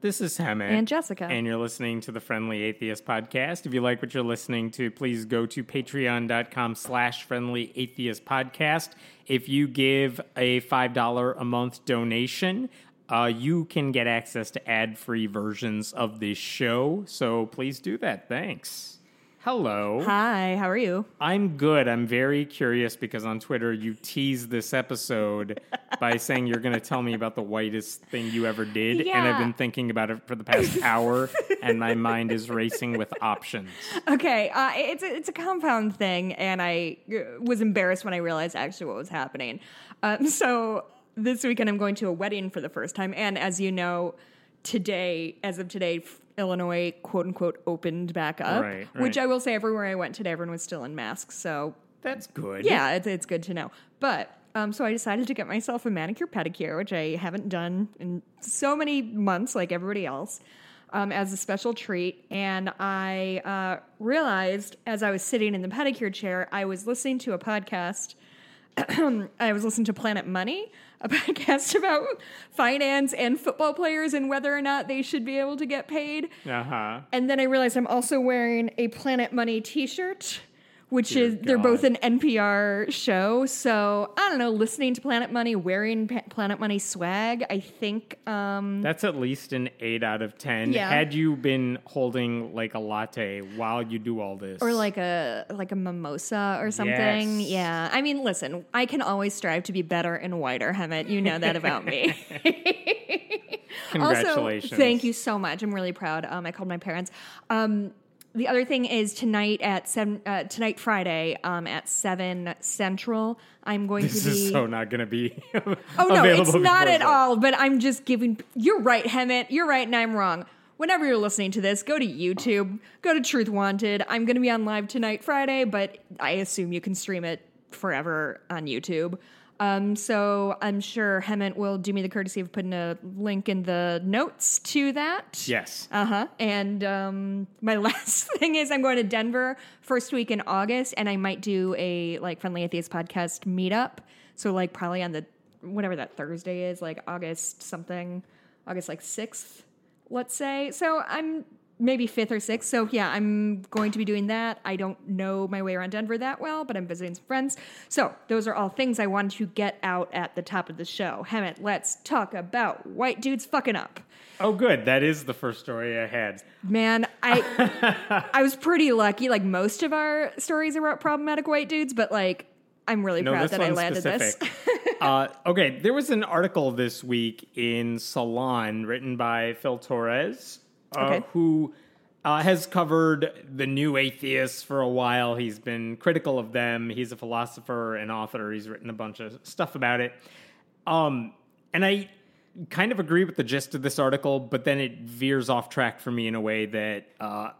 This is Hemant. And Jessica. And you're listening to the Friendly Atheist Podcast. If you like what you're listening to, please go to patreon.com slash friendly atheist podcast. If you give a $5 a month donation, uh, you can get access to ad-free versions of this show. So please do that. Thanks. Hello. Hi, how are you? I'm good. I'm very curious because on Twitter you teased this episode by saying you're going to tell me about the whitest thing you ever did. And I've been thinking about it for the past hour, and my mind is racing with options. Okay, uh, it's a, it's a compound thing, and I uh, was embarrassed when I realized actually what was happening. Um, so this weekend I'm going to a wedding for the first time, and as you know, today, as of today, Illinois quote unquote opened back up. Right, Which. I will say, everywhere I went today, everyone was still in masks. So That's good. yeah, it's, it's good to know. But um, so I decided to get myself a manicure pedicure, which I haven't done in so many months, like everybody else, um, as a special treat. And I uh, realized as I was sitting in the pedicure chair, I was listening to a podcast. I was listening to Planet Money, a podcast about finance and football players and whether or not they should be able to get paid. Uh huh. And then I realized I'm also wearing a Planet Money T-shirt, which Dear is they're both an NPR show. So I don't know, listening to Planet Money, wearing Pa- Planet Money swag. I think um, That's at least an 8 out of 10. Yeah. Had you been holding like a latte while you do all this? or like a like a mimosa or something. Yes. Yeah. I mean, listen, I can always strive to be better and whiter, Hemant. You know that about me. Congratulations. Also, thank you so much. I'm really proud. Um, I called my parents. Um, the other thing is tonight at seven, uh, tonight Friday um, at seven central. I'm going This to be. This is so not going to be. oh no, it's not at that. all. But I'm just giving. You're right, Hemant. You're right, and I'm wrong. Whenever you're listening to this, go to YouTube, go to Truth Wanted. I'm going to be on live tonight, Friday, but I assume you can stream it forever on YouTube. Um, so I'm sure Hemant will do me the courtesy of putting a link in the notes to that. Yes. Uh huh. And um, my last thing is I'm going to Denver first week in August, and I might do a like friendly atheist podcast meetup. So like probably on the whatever that Thursday is, like August something, August like sixth, let's say. So I'm maybe fifth or sixth. So yeah, I'm going to be doing that. I don't know my way around Denver that well, but I'm visiting some friends. So those are all things I wanted to get out at the top of the show. Hemant, let's talk about white dudes fucking up. Oh, good. That is the first story I had. Man, I I was pretty lucky. Like most of our stories are about problematic white dudes, but like I'm really No, proud that I landed specific. this. uh, okay, there was an article this week in Salon written by Phil Torres, uh, Okay. who uh, has covered the new atheists for a while. He's been critical of them. He's a philosopher and author. He's written a bunch of stuff about it. Um, and I kind of agree with the gist of this article, but then it veers off track for me in a way that uh,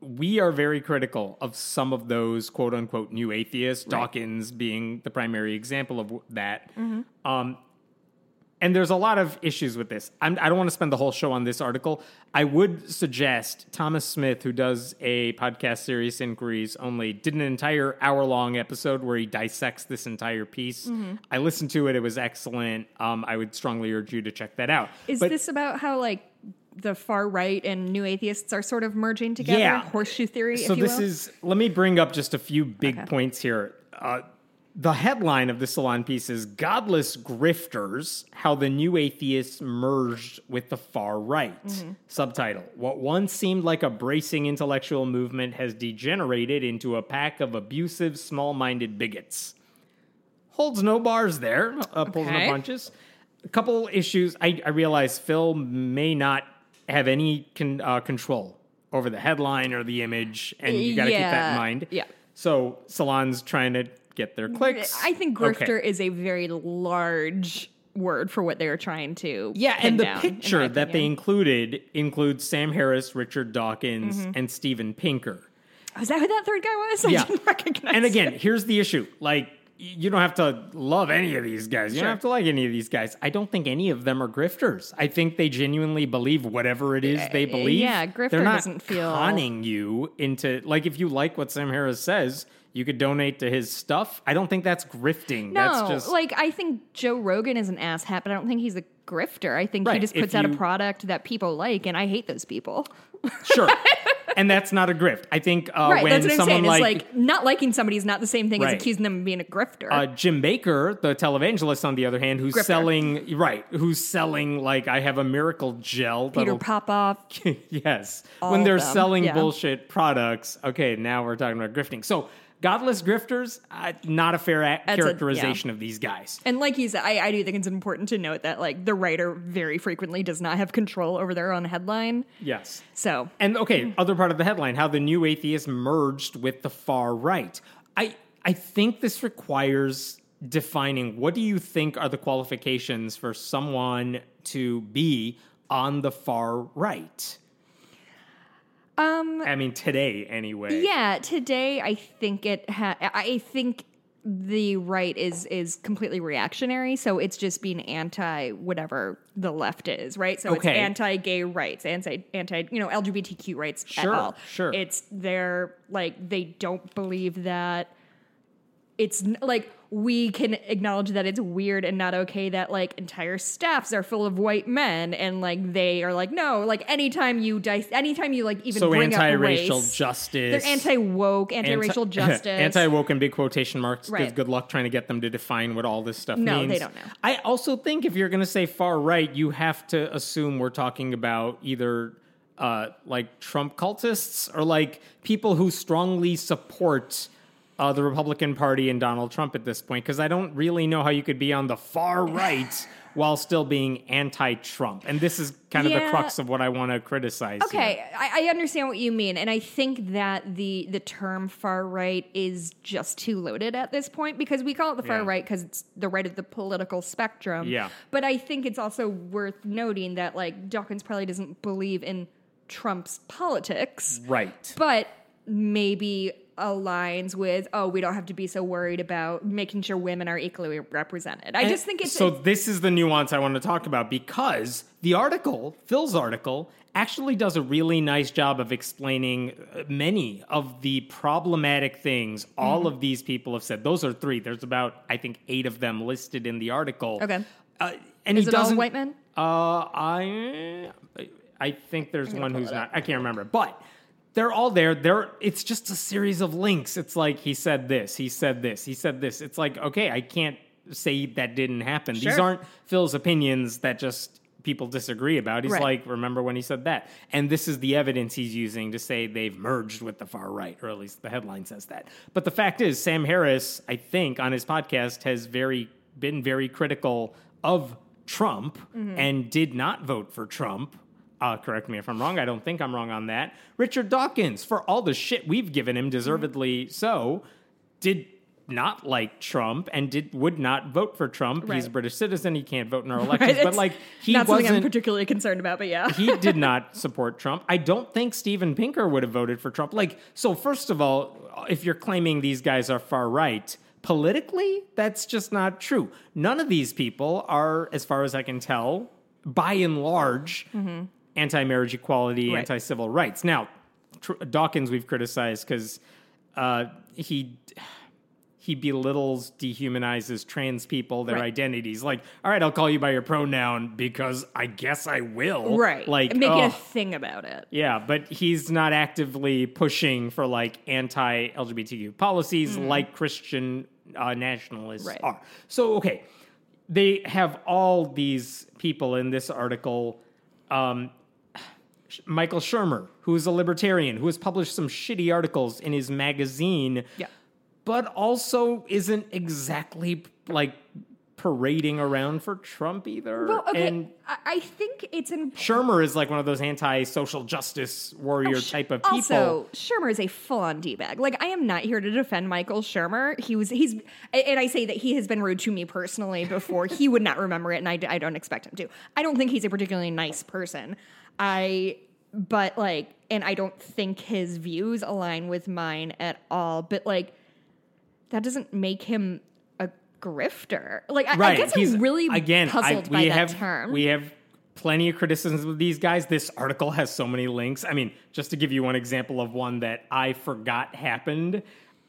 we are very critical of some of those quote unquote new atheists, Dawkins being the primary example of that. Um, and there's a lot of issues with this. I'm, I don't want to spend the whole show on this article. I would suggest Thomas Smith, who does a podcast Serious, Inquiries Only, did an entire hour long episode where he dissects this entire piece. I listened to it, it was excellent. Um, I would strongly urge you to check that out. Is But- this about how like the far right and new atheists are sort of merging together? Yeah. Horseshoe theory, so if you this will. is let me bring up just a few big Okay. points here uh, the headline of the salon piece is godless grifters how the new atheists merged with the far right. Mm-hmm. subtitle what once seemed like a bracing intellectual movement has degenerated into a pack of abusive small-minded bigots. Holds no bars there uh, pulls no punches. A couple issues I, I realize phil may not have any con, uh, control over the headline or the image and you got to keep that in mind. Yeah. so salon's trying to get their clicks I think Okay. grifter is a very large word for what they are trying to. yeah and the down, picture that they included includes sam harris richard dawkins Mm-hmm. and steven pinker is that who that third guy was? I Yeah. recognize. and again it. here's the issue like you don't have to love any of these guys. You Sure. don't have to like any of these guys. I don't think any of them are grifters. I think they genuinely believe whatever it is they believe. yeah, grifter They're not doesn't feel- conning you into like if you like what Sam Harris says, you could donate to his stuff. I don't think that's grifting. No, that's just like I think Joe Rogan is an asshat, but I don't think he's a grifter. I think he Right, just if puts out a product that people like, and I hate those people. sure. and that's not a grift. I think uh, right, when that's what I'm someone saying. like, like not liking somebody is not the same thing Right. as accusing them of being a grifter. uh, Jim Bakker, the televangelist, on the other hand, who's Grifter. selling right, who's selling like I have a miracle gel. Peter Popoff. yes. All when they're selling yeah. bullshit products. Okay, now we're talking about grifting. So, godless grifters, uh, not a fair a- That's a- characterization of these guys. And like you said, I, I do think it's important to note that like the writer very frequently does not have control over their own headline. Yes. So And okay, other part of the headline, how the new atheist merged with the far right. I I think this requires defining what do you think are the qualifications for someone to be on the far right? Um I mean today anyway. yeah, today I think it ha- I think the right is is completely reactionary, so it's just being anti whatever the left is, right? So Okay. it's anti gay rights, anti anti you know LGBTQ rights Sure, at all. sure. It's they're like they don't believe that it's like we can acknowledge that it's weird and not okay that like entire staffs are full of white men and like they are like no like anytime you dice anytime you like even So bring anti-racial up race, justice. they're anti-woke anti-racial justice anti-woke in big quotation marks because Right. good luck trying to get them to define what all this stuff No, means. they don't know. I also think if you're going to say far right, you have to assume we're talking about either uh, like Trump cultists or like people who strongly support uh, the Republican Party and Donald Trump at this point. Because I don't really know how you could be on the far right while still being anti-Trump, and this is kind of the crux of what I want to criticize. Okay, I, I understand what you mean, and I think that the the term far right is just too loaded at this point because we call it the far Yeah. right because it's the right of the political spectrum. Yeah. but I think it's also worth noting that like Dawkins probably doesn't believe in Trump's politics, Right. but maybe aligns with oh we don't have to be so worried about making sure women are equally represented. I just think it's so. it's- this is the nuance I want to talk about because the article, Phil's article, actually does a really nice job of explaining uh, many of the problematic things all Mm-hmm. of these people have said. Those are three. There's about I think eight of them listed in the article. Okay. uh, and is he it doesn't. white men? Uh, I I think there's one who's not. I can't remember, but they're all there. They're it's just a series of links. It's like he said this, he said this, he said this. It's like okay, I can't say that didn't happen. These aren't Phil's opinions that just people disagree about. He's Right. like, remember when he said that? And this is the evidence he's using to say they've merged with the far right, or at least the headline says that. But the fact is, Sam Harris, I think, on his podcast has very been very critical of Trump Mm-hmm. and did not vote for Trump. Uh, correct me if I'm wrong. I don't think I'm wrong on that. Richard Dawkins, for all the shit we've given him, deservedly so, did not like Trump and did would not vote for Trump. He's a British citizen. He can't vote in our elections. Right, but like he not something I'm wasn't. particularly concerned about, but yeah. he did not support Trump. I don't think Steven Pinker would have voted for Trump. Like, so first of all, if you're claiming these guys are far right, politically, that's just not true. None of these people are, as far as I can tell, by and large, anti marriage equality. Right. anti civil rights. Now, Tr- Dawkins we've criticized because uh, he he belittles, dehumanizes trans people, their Right. identities. Like, all right, I'll call you by your pronoun because I guess I will. right. Like, make making a thing about it. yeah, but he's not actively pushing for like anti LGBTQ policies like Christian uh, nationalists. Right. are. So, okay, they have all these people in this article. Um, Michael Shermer, who is a libertarian, who has published some shitty articles in his magazine, Yeah. but also isn't exactly like parading around for Trump either. Well, okay. And I, think it's important. Shermer is like one of those anti-social justice warrior oh, type of people. Also, Shermer is a full-on d-bag. Like, I am not here to defend Michael Shermer. He was, he's, and I say that he has been rude to me personally before. he would not remember it, and I, I don't expect him to. I don't think he's a particularly nice person. I, but like, and I don't think his views align with mine at all. But like, that doesn't make him a grifter. Like, I, I guess He's I'm really again. puzzled I, by we that term. we have plenty of criticisms of these guys. This article has so many links. I mean, just to give you one example of one that I forgot happened.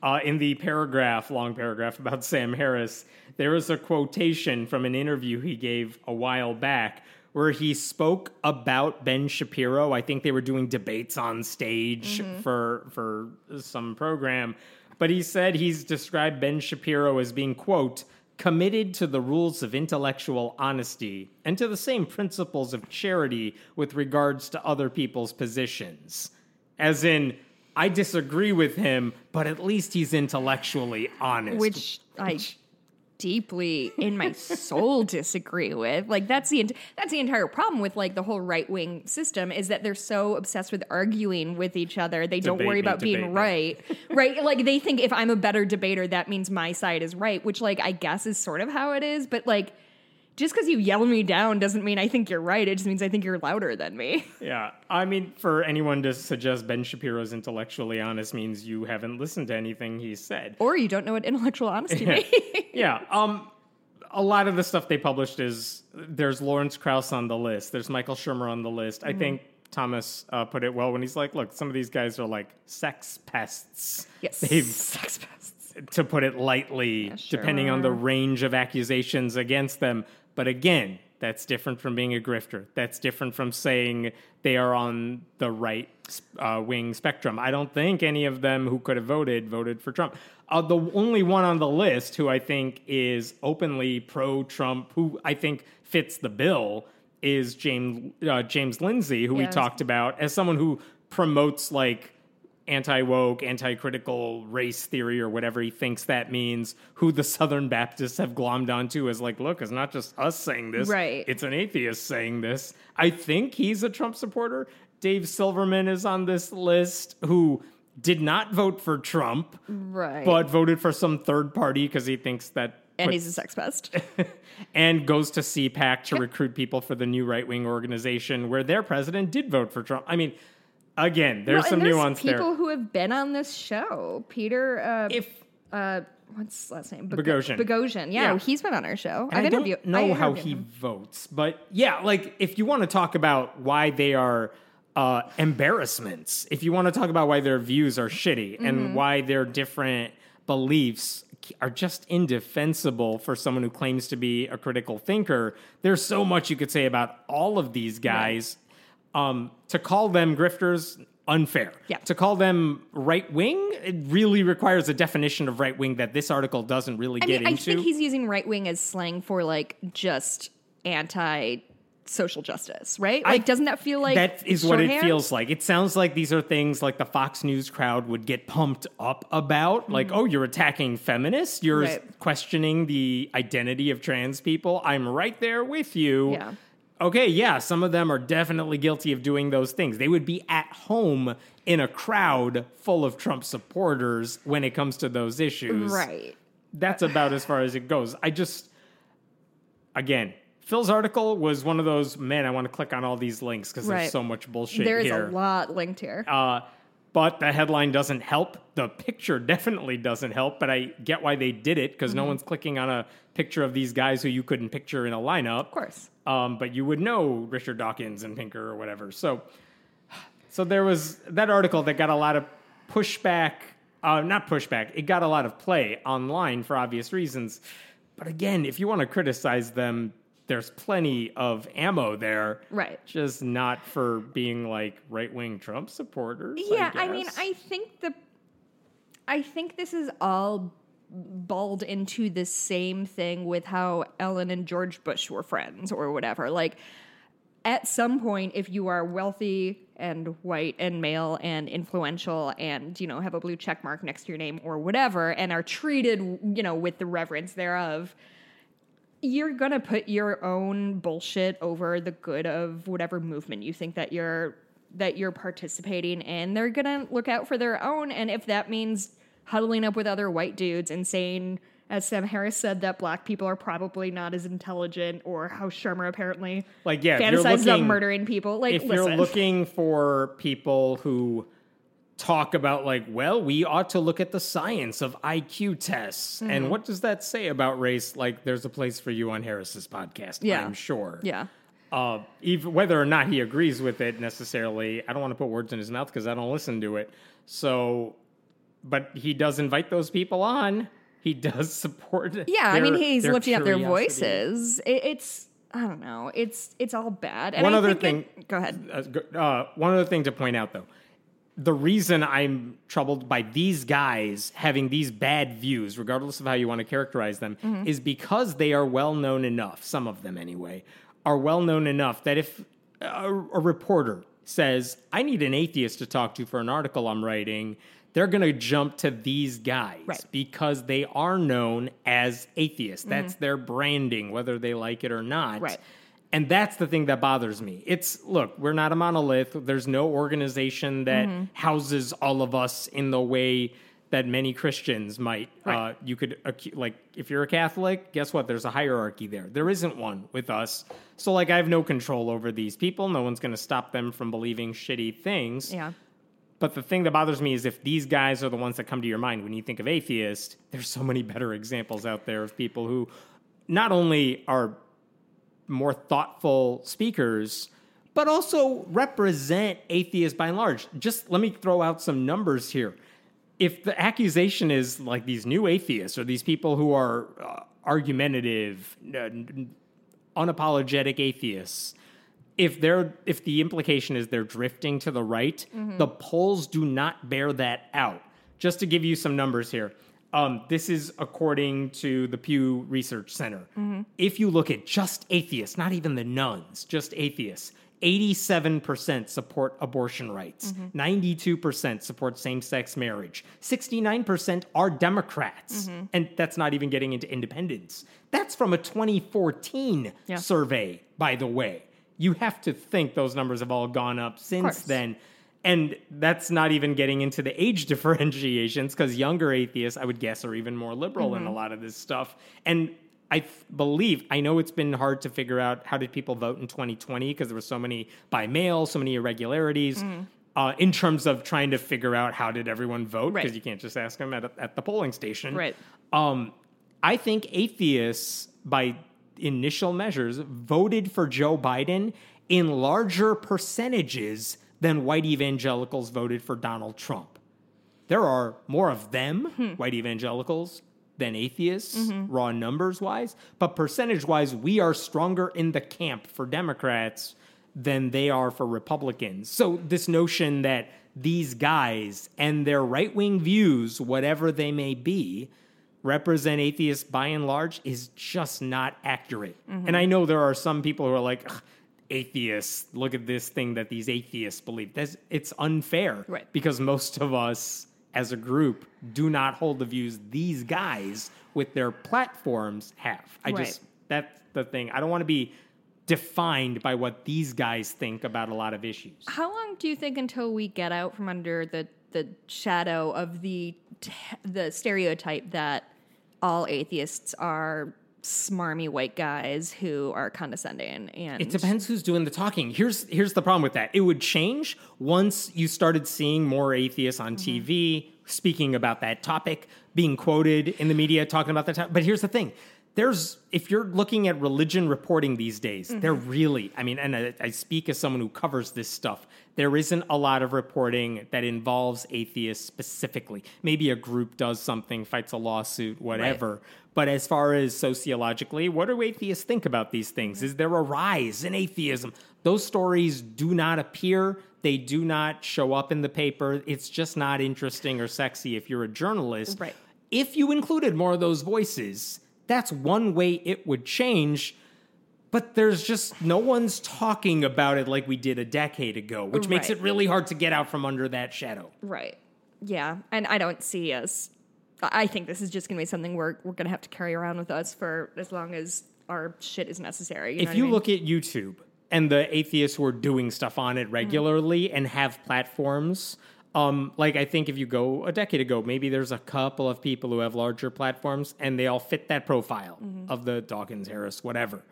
Uh, in the paragraph, long paragraph about Sam Harris, there is a quotation from an interview he gave a while back where he spoke about Ben Shapiro. I think they were doing debates on stage mm-hmm. for for some program, but he said he's described Ben Shapiro as being quote committed to the rules of intellectual honesty and to the same principles of charity with regards to other people's positions. As in, I disagree with him, but at least he's intellectually honest. which I deeply in my soul disagree with. Like that's the that's the entire problem with like the whole right wing system is that they're so obsessed with arguing with each other. They don't worry me, about being me. right. right? Like they think if I'm a better debater that means my side is right, which like I guess is sort of how it is, but like just because you yell me down doesn't mean I think you're right. It just means I think you're louder than me. Yeah, I mean, for anyone to suggest Ben Shapiro's intellectually honest means you haven't listened to anything he's said. Or you don't know what intellectual honesty means. yeah, um, a lot of the stuff they published is there's Lawrence Krauss on the list, there's Michael Shermer on the list. Mm-hmm. I think Thomas uh, put it well when he's like, "Look, some of these guys are like sex pests." yes. They've Sex pests. to put it lightly, depending on the range of accusations against them. But again, that's different from being a grifter. That's different from saying they are on the right uh, wing spectrum. I don't think any of them who could have voted voted for Trump. Uh, the only one on the list who I think is openly pro Trump, who I think fits the bill, is James uh, James Lindsay, who we talked about as someone who promotes like anti woke, anti critical race theory or whatever he thinks that means, who the Southern Baptists have glommed onto as like, look, it's not just us saying this, Right. It's an atheist saying this. I think he's a Trump supporter. Dave Silverman is on this list who did not vote for Trump, Right. but voted for some third party because he thinks that. and he's a sex pest. and goes to CPAC to recruit people for the new right wing organization where their president did vote for Trump. I mean, again, there's Well, some and nuance there. people who have been on this show. Peter, uh, If uh, what's his last name? Boghossian. Boghossian. Yeah, Yeah. he's been on our show. And I've I don't interviewed. know I how he him. votes, but yeah, like if you want to talk about why they are uh, embarrassments, if you want to talk about why their views are shitty Mm-hmm. and why their different beliefs are just indefensible for someone who claims to be a critical thinker, there's so much you could say about all of these guys. Um, to call them grifters, unfair. Yeah. To call them right wing, it really requires a definition of right wing that this article doesn't really I get mean, I think he's using right wing as slang for like just anti social justice, right? Like, doesn't that feel like that is what it feels like. It sounds like these are things like the Fox News crowd would get pumped up about. Like, oh, you're attacking feminists. You're Mm-hmm. Right. questioning the identity of trans people. I'm right there with you. Yeah. Okay, yeah, some of them are definitely guilty of doing those things. They would be at home in a crowd full of Trump supporters when it comes to those issues. Right. That's about as far as it goes. I just, again, Phil's article was one of those, man, I want to click on all these links because Right. there's so much bullshit There's here. a lot linked here. Uh, but the headline doesn't help. The picture definitely doesn't help, but I get why they did it because no Mm-hmm. one's clicking on a picture of these guys who you couldn't picture in a lineup. of course. Um, but you would know Richard Dawkins and Pinker or whatever. So, so there was that article that got a lot of pushback. Uh, not pushback. It got a lot of play online for obvious reasons. But again, if you want to criticize them, there's plenty of ammo there. Right. Just not for being like right wing Trump supporters. Yeah, I, mean. I think the I think this is all balled into the same thing with how Ellen and George Bush were friends or whatever. Like at some point if you are wealthy and white and male and influential and you know have a blue check mark next to your name or whatever and are treated you know with the reverence thereof you're gonna put your own bullshit over the good of whatever movement you think that you're that you're participating in. They're gonna look out for their own, and if that means huddling up with other white dudes and saying, as Sam Harris said, that black people are probably not as intelligent, or how Shermer apparently Like, yeah, fantasizes about murdering people. Like, if listen, you're looking for people who talk about like, well, we ought to look at the science of IQ tests. Mm-hmm. And what does that say about race? Like, there's a place for you on Harris's podcast, Yeah. I'm sure. Yeah. Uh, even whether or not he agrees with it necessarily, I don't want to put words in his mouth because I don't listen to it. So, but he does invite those people on. He does support. Yeah, I mean he's their lifting up their voices. It, it's I don't know. It's it's all bad. And One I other think it- thing- go ahead. Uh, uh, one other thing to point out, though, the reason I'm troubled by these guys having these bad views, regardless of how you want to characterize them, Mm-hmm. is because they are well known enough. Some of them, anyway, are well known enough that if a, a reporter says, "I need an atheist to talk to for an article I'm writing," they're going to jump to these guys Right. because they are known as atheists. That's their branding, whether they like it or not. Mm-hmm. Right. And that's the thing that bothers me. It's look, we're not a monolith. There's no organization that Mm-hmm. houses all of us in the way that many Christians might. Right. Uh, you could like if you're a Catholic, guess what? There's a hierarchy there. There isn't one with us. So like I have no control over these people. No one's going to stop them from believing shitty things. Yeah. But the thing that bothers me is if these guys are the ones that come to your mind when you think of atheist, there's so many better examples out there of people who not only are more thoughtful speakers, but also represent atheists by and large. Just let me throw out some numbers here. If the accusation is like these new atheists or these people who are uh, argumentative, uh, unapologetic atheists, if they're if the implication is they're drifting to the right, the polls do not bear that out. Just to give you some numbers here. Um, this is according to the Pew Research Center. Mm-hmm. If you look at just atheists, not even the nones, just atheists, 87% support abortion rights, mm-hmm. 92% support same sex marriage, 69% are Democrats. Mm-hmm. And that's not even getting into independents. That's from a 2014 Yeah. survey, by the way. You have to think those numbers have all gone up since then. And that's not even getting into the age differentiations because younger atheists, I would guess, are even more liberal in a lot of this stuff. And I th- believe, I know it's been hard to figure out how did people vote in 2020 because there were so many by mail, so many irregularities. Uh, in terms of trying to figure out how did everyone vote, because Right. you can't just ask them at, a, at the polling station. Right. Um, I think atheists, by initial measures, voted for Joe Biden in larger percentages than white evangelicals voted for Donald Trump. There are more of them, hmm. white evangelicals, than atheists, mm-hmm. raw numbers wise, but percentage wise, we are stronger in the camp for Democrats than they are for Republicans. So, this notion that these guys and their right wing views, whatever they may be, represent atheists by and large is just not accurate. Mm-hmm. And I know there are some people who are like, "Ugh, atheists, look at this thing that these atheists believe. That's, it's unfair Right. because most of us as a group do not hold the views these guys with their platforms have. I Right. just, that's the thing. I don't want to be defined by what these guys think about a lot of issues. How long do you think until we get out from under the the shadow of the t- the stereotype that all atheists are smarmy white guys who are condescending and It depends who's doing the talking. Here's here's the problem with that. It would change once you started seeing more atheists on mm-hmm. TV speaking about that topic, being quoted in the media talking about that topic. But here's the thing. There's if you're looking at religion reporting these days, they're mm-hmm. really, I mean, and I, I speak as someone who covers this stuff. There isn't a lot of reporting that involves atheists specifically. Maybe a group does something, fights a lawsuit, whatever. But as far as sociologically, what do atheists think about these things? Is there a rise in atheism? Those stories do not appear. They do not show up in the paper. It's just not interesting or sexy if you're a journalist. Right. If you included more of those voices, that's one way it would change. But there's just no one's talking about it like we did a decade ago, which makes it really hard to get out from under that shadow. right yeah and i don't see us i think this is just going to be something we're, we're going to have to carry around with us for as long as our shit is necessary you know if what I you mean? look at YouTube and the atheists who are doing stuff on it mm-hmm. regularly and have platforms, um, like I think if you go a decade ago, maybe there's a couple of people who have larger platforms and they all fit that profile of the Dawkins, Harris, whatever.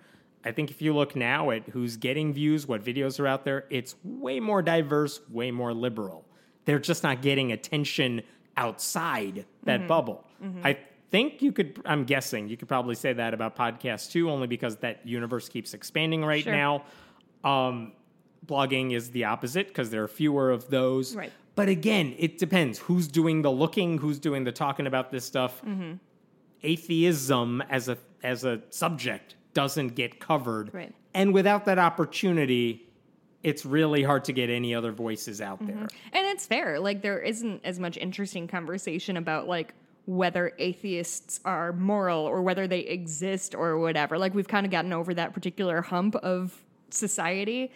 I think if you look now at who's getting views, what videos are out there, it's way more diverse, way more liberal. they're just not getting attention outside that Mm-hmm. bubble. I think you could, I'm guessing, you could probably say that about podcasts too, only because that universe keeps expanding right Sure. now. Um, blogging is the opposite because there are fewer of those. Right. But again, it depends who's doing the looking, who's doing the talking about this stuff. Mm-hmm. Atheism as a as a subject doesn't get covered. Right. And without that opportunity, it's really hard to get any other voices out there. And it's fair. Like there isn't as much interesting conversation about like whether atheists are moral or whether they exist or whatever. Like we've kind of gotten over that particular hump of society.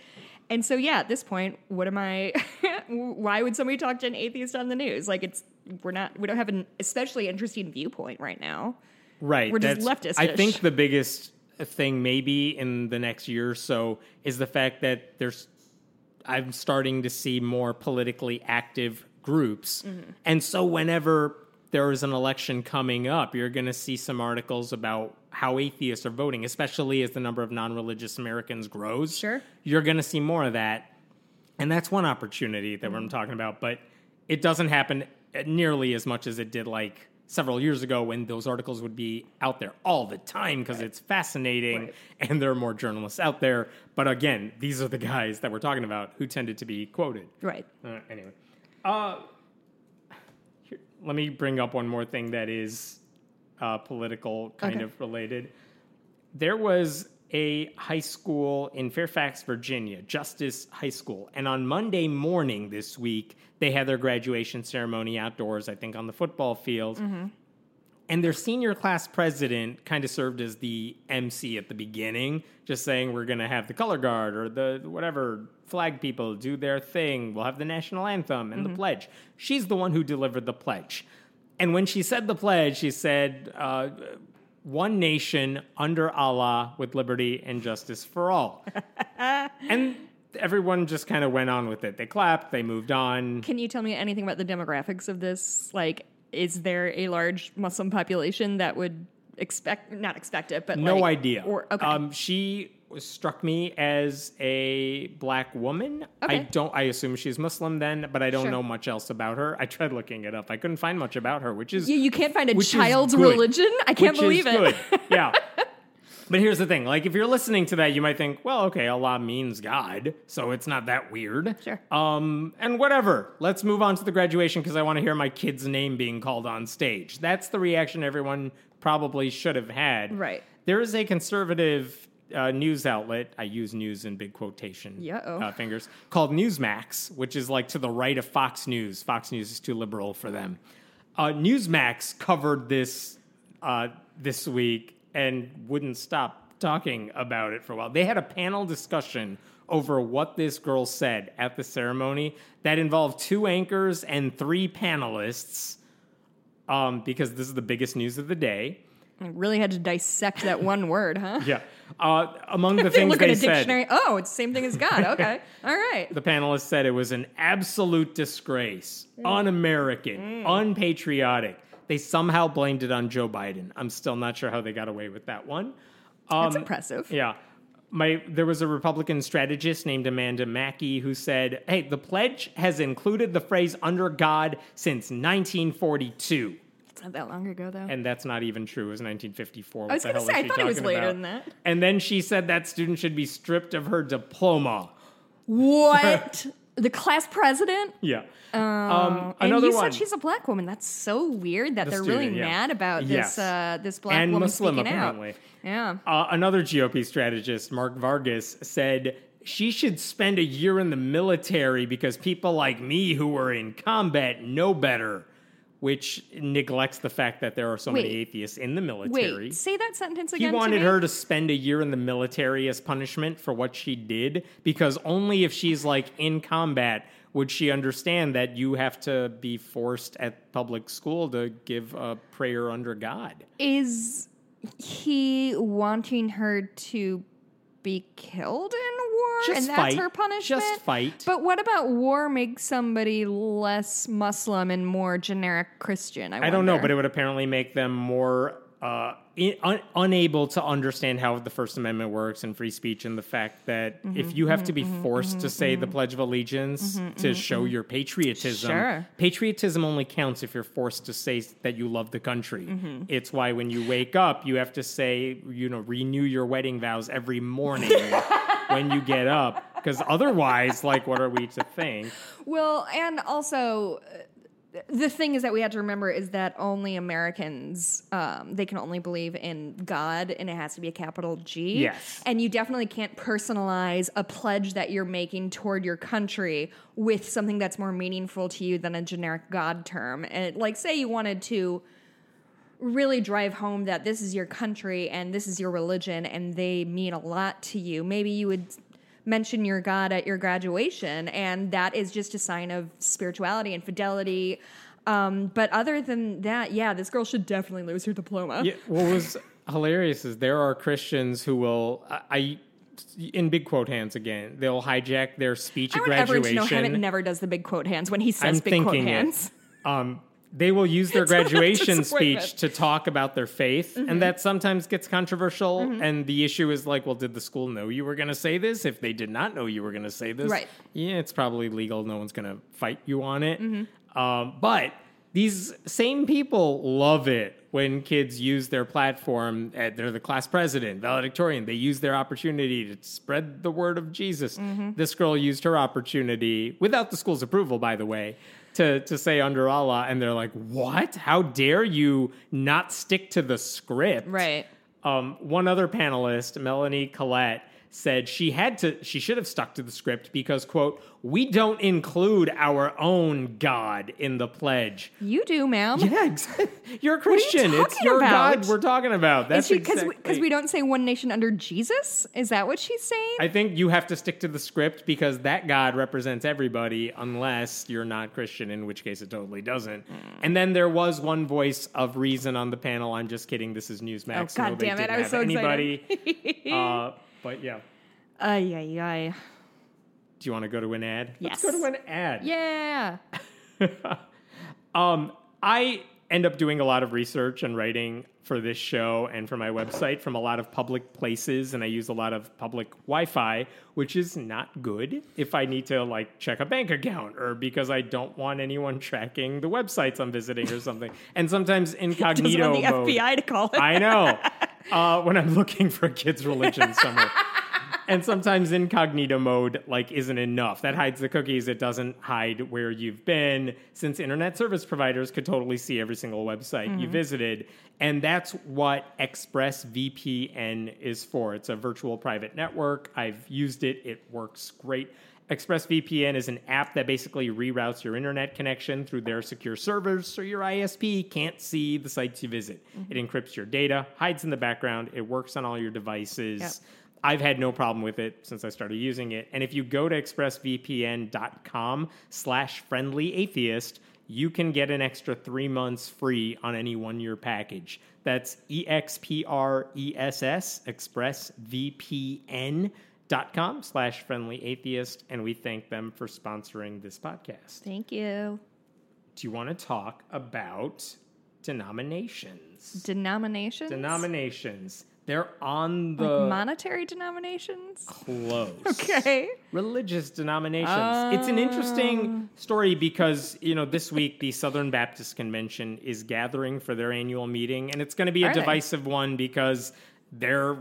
And so yeah, at this point, what am I why would somebody talk to an atheist on the news? Like it's we're not we don't have an especially interesting viewpoint right now. Right. We're just leftist-ish. I think the biggest thing maybe in the next year or so is the fact that there's I'm starting to see more politically active groups. Mm-hmm. And so whenever there is an election coming up, you're going to see some articles about how atheists are voting, especially as the number of non-religious Americans grows. Sure. You're going to see more of that. And that's one opportunity that Mm-hmm. I'm talking about, but it doesn't happen nearly as much as it did like several years ago when those articles would be out there all the time because it's fascinating Right. and there are more journalists out there. But again, these are the guys that we're talking about who tended to be quoted. Right. Uh, anyway, uh, let me bring up one more thing that is uh, political kind Okay. of related. There was a high school in Fairfax, Virginia, Justice High School, and on Monday morning this week, they had their graduation ceremony outdoors, I think on the football field. And their senior class president kind of served as the MC at the beginning, just saying we're going to have the color guard or the whatever flag people do their thing. We'll have the national anthem and the pledge. She's the one who delivered the pledge. And when she said the pledge, she said, uh, one nation under Allah with liberty and justice for all. and everyone just kind of went on with it. They clapped, they moved on. Can you tell me anything about the demographics of this? Like, is there a large Muslim population that would expect, not expect it, but No like- idea. Or okay, Um, she struck me as a black woman. I don't. I assume she's Muslim then, but I don't Sure. know much else about her. I tried looking it up. I couldn't find much about her, which is you, you can't find a child's religion. I can't Which believe it. Yeah. But here's the thing: like, if you're listening to that, you might think, "Well, okay, Allah means God, so it's not that weird." Sure. Um, and whatever. Let's move on to the graduation because I want to hear my kid's name being called on stage. That's the reaction everyone probably should have had. Right. There is a conservative uh, news outlet. I use news in big quotation uh, fingers called Newsmax, which is like to the right of Fox News. Fox News is too liberal for them. Uh, Newsmax covered this uh, this week and wouldn't stop talking about it for a while. They had a panel discussion over what this girl said at the ceremony that involved two anchors and three panelists. Um, because this is the biggest news of the day. I really had to dissect that one word, huh? Yeah. Uh, among the things look they at a said, dictionary. Oh, it's the same thing as God. Okay. All right. the panelists said it was an absolute disgrace, Mm. un-American, unpatriotic. They somehow blamed it on Joe Biden. I'm still not sure how they got away with that one. That's Um, impressive. Yeah. My there was a Republican strategist named Amanda Mackey who said, "Hey, the pledge has included the phrase under God since 1942." It's not that long ago, though. And that's not even true. It was 1954. What I was gonna hell say, I thought it was later about? than that. And then she said that student should be stripped of her diploma. What? the class president? Yeah. um, And you one. said she's a black woman. That's so weird that The they're student, really yeah. mad about Yes. this uh, this black And woman Muslim, speaking apparently. out. Yeah. Uh, another GOP strategist, Mark Vargas, said she should spend a year in the military because people like me who were in combat know better, which neglects the fact that there are so many atheists in the military. Wait, say that sentence again. he wanted to her to spend a year in the military as punishment for what she did because only if she's like in combat would she understand that you have to be forced at public school to give a prayer under God. Is he wanting her to be killed in war, Just and that's fight. her punishment? Just fight. But what about war makes somebody less Muslim and more generic Christian? I, I don't know, but it would apparently make them more uh, in, un, unable to understand how the First Amendment works and free speech, and the fact that Mm-hmm, if you have to be forced to say the Pledge of Allegiance to show your patriotism, Sure. patriotism only counts if you're forced to say that you love the country. Mm-hmm. It's why when you wake up, you have to say, you know, renew your wedding vows every morning when you get up, because otherwise, like, what are we to think? Well, and also uh, the thing is that we have to remember is that only Americans um, they can only believe in God, and it has to be a capital G. Yes. and you definitely can't personalize a pledge that you're making toward your country with something that's more meaningful to you than a generic God term. And like, say you wanted to really drive home that this is your country and this is your religion and they mean a lot to you. Maybe you would mention your God at your graduation, and that is just a sign of spirituality and fidelity. Um, but other than that, yeah, this girl should definitely lose her diploma. Yeah, what was hilarious is there are Christians who will, I, I in big quote hands again, they'll hijack their speech I at want everyone to know graduation. Hemant never does the big quote hands when he says I'm big quote hands. it. Um, they will use their It's one of the graduation speech to talk about their faith, Mm-hmm. and that sometimes gets controversial. And the issue is like, well, did the school know you were going to say this? If they did not know you were going to say this, Right. Yeah, it's probably legal. No one's going to fight you on it. Mm-hmm. Um, but these same people love it when kids use their platform. uh, They're the class president, valedictorian. They use their opportunity to spread the word of Jesus. Mm-hmm. This girl used her opportunity without the school's approval, by the way. To, to say under Allah, and they're like, What? How dare you not stick to the script? Right. Um, one other panelist, Melanie Collette, said she had to she should have stuck to the script because quote we don't include our own god in the pledge You do, ma'am. yeah exactly. you're a christian it's talking your about? god we're talking about that's because exactly we don't say one nation under Jesus? Is that what she's saying? I think you have to stick to the script because that God represents everybody unless you're not Christian, in which case it totally doesn't. Hmm. And then there was one voice of reason on the panel. I'm just kidding. This is Newsmax. Oh, No, God they damn it. I was so anybody. excited. uh, but yeah. Ay, ay, ay. Do you want to go to an ad? Yes. Let's go to an ad. Yeah. Um, I end up doing a lot of research and writing for this show and for my website from a lot of public places, and I use a lot of public Wi-Fi, which is not good if I need to like check a bank account or because I don't want anyone tracking the websites I'm visiting or something. And sometimes Doesn't incognito want the mode. FBI to call it. I know. Uh, when I'm looking for a kid's religion somewhere. and sometimes incognito mode like isn't enough. That hides the cookies. It doesn't hide where you've been since internet service providers could totally see every single website you visited. And that's what ExpressVPN is for. It's a virtual private network. I've used it. It works great. ExpressVPN is an app that basically reroutes your internet connection through their secure servers so your ISP can't see the sites you visit. Mm-hmm. It encrypts your data, hides in the background, it works on all your devices. Yep. I've had no problem with it since I started using it. And if you go to expressvpn.com slash friendly atheist, you can get an extra three months free on any one year package. That's E E-X-P-R-E-S-S, expressvpn.com slash friendly atheist. And we thank them for sponsoring this podcast. Thank you. Do you want to talk about denominations? Denominations? Denominations. They're on the Like monetary denominations? close. Okay. Religious denominations. it's an interesting oh. story because, you know, this week the Southern Baptist Convention is gathering for their annual meeting and it's going to be a Are they? divisive one because they're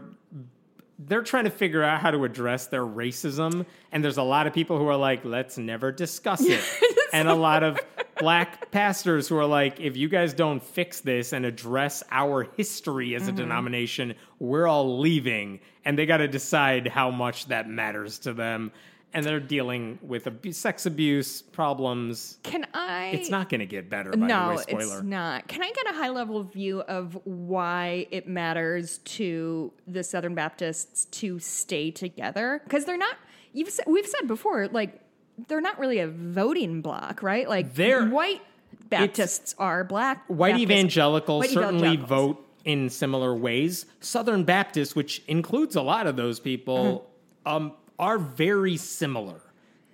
they're trying to figure out how to address their racism and there's a lot of people who are like let's never discuss it. And a lot of black pastors who are like if you guys don't fix this and address our history as a denomination we're all leaving and they got to decide how much that matters to them and they're dealing with abu- sex abuse problems Can I? it's not going to get better by no, the way spoiler it's not. Can I get a high level view of why it matters to the Southern Baptists to stay together? Because they're not. You've said, we've said before, like they're not really a voting bloc, right? Like They're- white Baptists are black. white Baptists- evangelicals white certainly evangelicals. vote in similar ways. Southern Baptists, which includes a lot of those people, Mm-hmm. um, are very similar.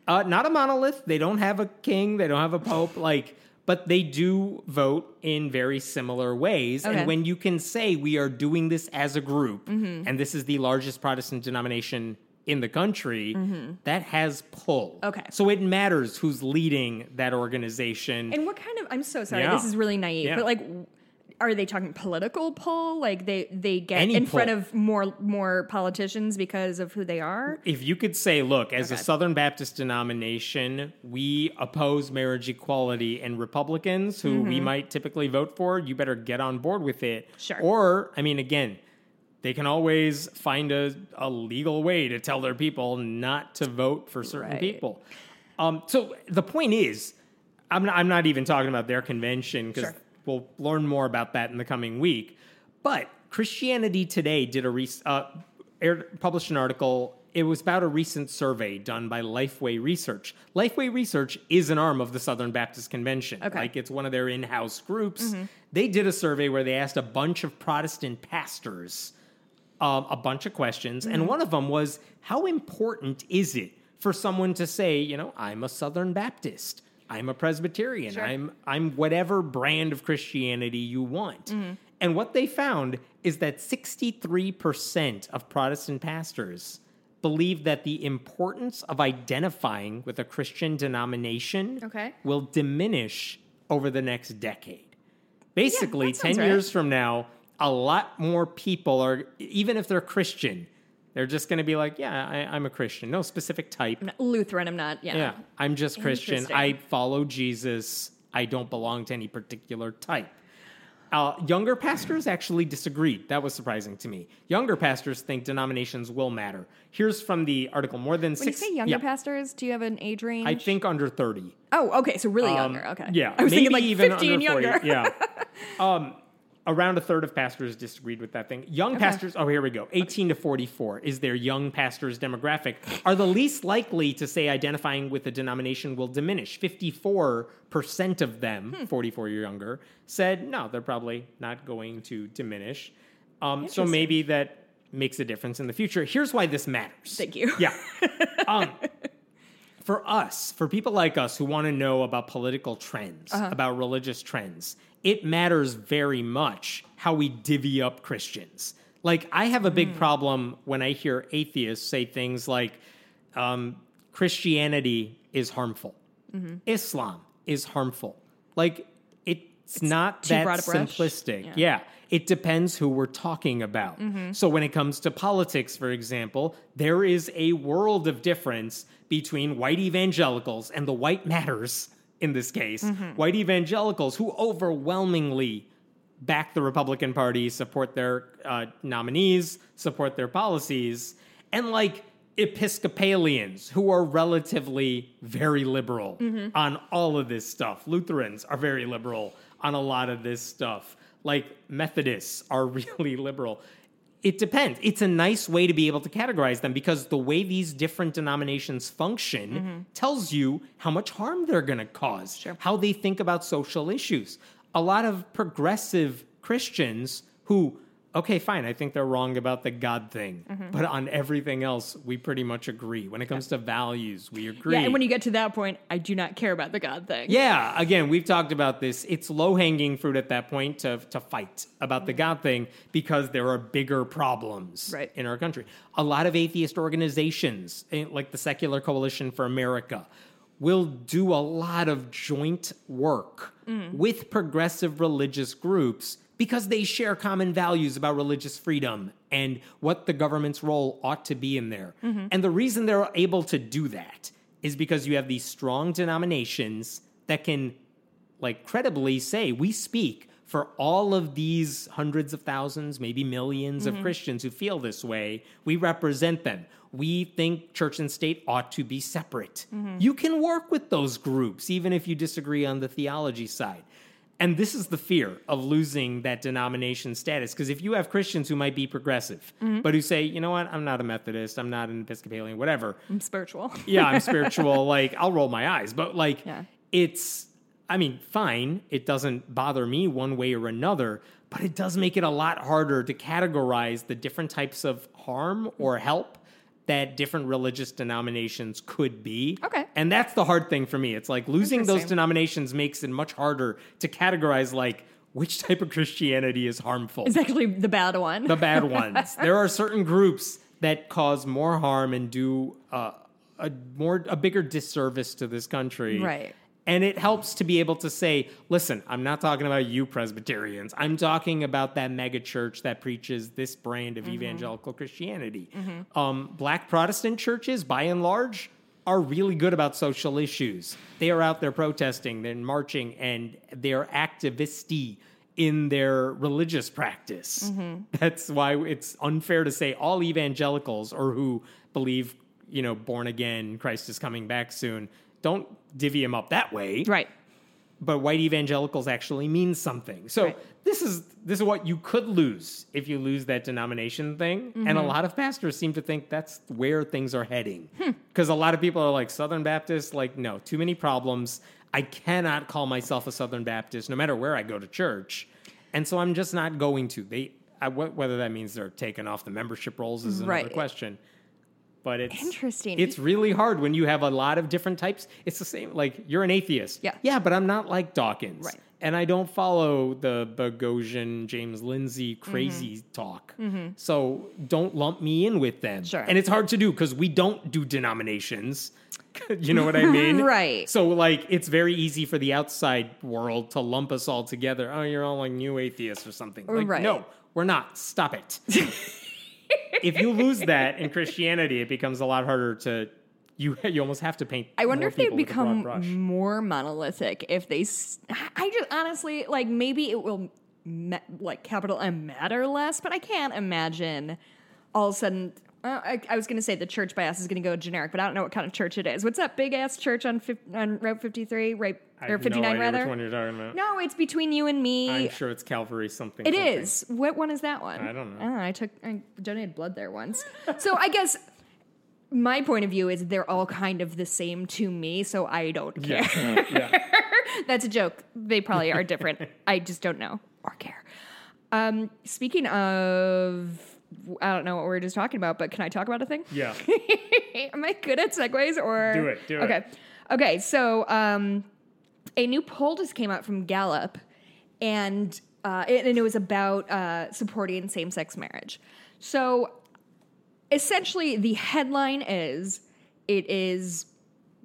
Uh, not a monolith. They don't have a king. They don't have a pope. Like, but they do vote in very similar ways. Okay. And when you can say we are doing this as a group, and this is the largest Protestant denomination in the country, that has pull. Okay. So it matters who's leading that organization. And what kind of? I'm so sorry. Yeah. This is really naive, Yeah. but like, are they talking political pull? Like they they get Any in front of more more politicians because of who they are. if you could say, look, as a Southern Baptist denomination, we oppose marriage equality, and Republicans, who we might typically vote for, you better get on board with it. Mm-hmm. Sure. Or, I mean, again, they can always find a, a legal way to tell their people not to vote for certain Right. people. Um, so the point is, I'm not, I'm not even talking about their convention because Sure. We'll learn more about that in the coming week. But Christianity Today did a rec- uh, aired, published an article. It was about a recent survey done by Lifeway Research. Lifeway Research is an arm of the Southern Baptist Convention. Okay. Like it's one of their in-house groups. They did a survey where they asked a bunch of Protestant pastors um, a bunch of questions, and one of them was, "How important is it for someone to say, you know, I'm a Southern Baptist, I'm a Presbyterian, Sure. I'm I'm whatever brand of Christianity you want?" Mm-hmm. And what they found is that 63% of Protestant pastors believe that the importance of identifying with a Christian denomination Okay. will diminish over the next decade. Basically, sounds 10 right. years from now, a lot more people are, even if they're Christian, they're just going to be like, yeah, I, I'm a Christian. No specific type. I'm Lutheran. I'm not. Yeah. Yeah, I'm just Christian. I follow Jesus. I don't belong to any particular type. Uh, younger pastors actually disagreed. That was surprising to me. Younger pastors think denominations will matter. Here's from the article: more than When six. you say younger yeah, pastors, do you have an age range? I think under thirty. Oh, okay. So really Um, younger. Okay. Yeah, I was maybe thinking like even 50 and under 40. younger. Yeah. Um, around a third of pastors disagreed with that thing. Young pastors, oh, here we go. 18 to 44 is their young pastors demographic, are the least likely to say identifying with a denomination will diminish. 54% of them, Hmm. 44 or younger, said no, they're probably not going to diminish. Um, so maybe that makes a difference in the future. Here's why this matters. Thank you. Yeah. Um, for us, for people like us who want to know about political trends, Uh-huh. about religious trends, it matters very much how we divvy up Christians. Like, I have a big Hmm. problem when I hear atheists say things like um, Christianity is harmful, Mm-hmm. Islam is harmful. Like, it's, not too that broad a brush. simplistic. Yeah. yeah. It depends who we're talking about. So, when it comes to politics, for example, there is a world of difference between white evangelicals and the white matters in this case. White evangelicals who overwhelmingly back the Republican Party, support their uh, nominees, support their policies, and like Episcopalians who are relatively very liberal on all of this stuff. Lutherans are very liberal on a lot of this stuff. Like Methodists are really liberal. It depends. It's a nice way to be able to categorize them because the way these different denominations function mm-hmm. tells you how much harm they're going to cause, how they think about social issues. A lot of progressive Christians who, okay, fine, I think they're wrong about the God thing, mm-hmm. but on everything else, we pretty much agree. When it comes to values, we agree. Yeah, and when you get to that point, I do not care about the God thing. Yeah, again, we've talked about this. It's low hanging fruit at that point to, to fight about the mm-hmm. God thing because there are bigger problems Right. in our country. A lot of atheist organizations, eh, like the Secular Coalition for America, will do a lot of joint work mm. with progressive religious groups because they share common values about religious freedom and what the government's role ought to be in there. Mm-hmm. And the reason they're able to do that is because you have these strong denominations that can like credibly say we speak for all of these hundreds of thousands, maybe 1000000s of mm-hmm. Christians who feel this way. We represent them. We think church and state ought to be separate. Mm-hmm. You can work with those groups, even if you disagree on the theology side. And this is the fear of losing that denomination status. Because if you have Christians who might be progressive, mm-hmm. but who say, you know what, I'm not a Methodist, I'm not an Episcopalian, whatever, I'm spiritual. yeah, I'm spiritual. like I'll roll my eyes, but like Yeah. it's. I mean, fine. It doesn't bother me one way or another, but it does make it a lot harder to categorize the different types of harm or help that different religious denominations could be. Okay. And that's the hard thing for me. It's like losing those denominations makes it much harder to categorize like which type of Christianity is harmful. It's actually the bad one. the bad ones. there are certain groups that cause more harm and do uh, a more a bigger disservice to this country. Right. And it helps to be able to say, listen, I'm not talking about you Presbyterians. I'm talking about that mega church that preaches this brand Mm-hmm. of evangelical Christianity. Um, black Protestant churches, by and large, are really good about social issues. They are out there protesting, they're marching, and they are activisty in their religious practice. That's why it's unfair to say all evangelicals or who believe, you know, born again, Christ is coming back soon. Don't divvy them up that way right. but white evangelicals actually mean something. So Right. this is this is what you could lose if you lose that denomination thing. And a Mm-hmm. lot of pastors seem to think that's where things are heading. Hmm. Because a lot of people are like Southern Baptists, like no, too many problems. I cannot call myself a Southern Baptist no matter where I go to church, and so I'm just not going to. They I, whether that means they're taking off the membership rolls is another Right. question. But it's Interesting. It's really hard when you have a lot of different types. It's the same. Like you're an atheist. Yeah. Yeah, but I'm not like Dawkins. Right. And I don't follow the Boghossian, James Lindsay crazy Mm-hmm. talk. So don't lump me in with them. Sure. And it's hard to do because we don't do denominations. you know what I mean? Right. So like it's very easy for the outside world to lump us all together. Oh, you're all like new atheists or something. Like, Right. no, we're not. Stop it. if you lose that in Christianity, it becomes a lot harder to you. You almost have to paint. I wonder if they'd people with a broad become more monolithic if they. I just honestly like maybe it will like capital M matter less, but I can't imagine all of a sudden. Uh, I, I was going to say the church by bias is going to go generic, but I don't know what kind of church it is. What's that big ass church on on Route 53, right or 59 no rather? Which one you're talking about? No, it's between you and me. I'm sure it's Calvary something. It something. is. What one is that one? I don't know. Oh, I took I donated blood there once. so I guess my point of view is they're all kind of the same to me, so I don't care. Yeah. yeah. That's a joke. They probably are different. I just don't know or care. Um, speaking of, I don't know what we were just talking about, but can I talk about a thing? Yeah. Am I good at segues or Do it, do it. okay. Okay, so um, a new poll just came out from Gallup, and uh, it, and it was about uh, supporting same-sex marriage. So essentially, the headline is it is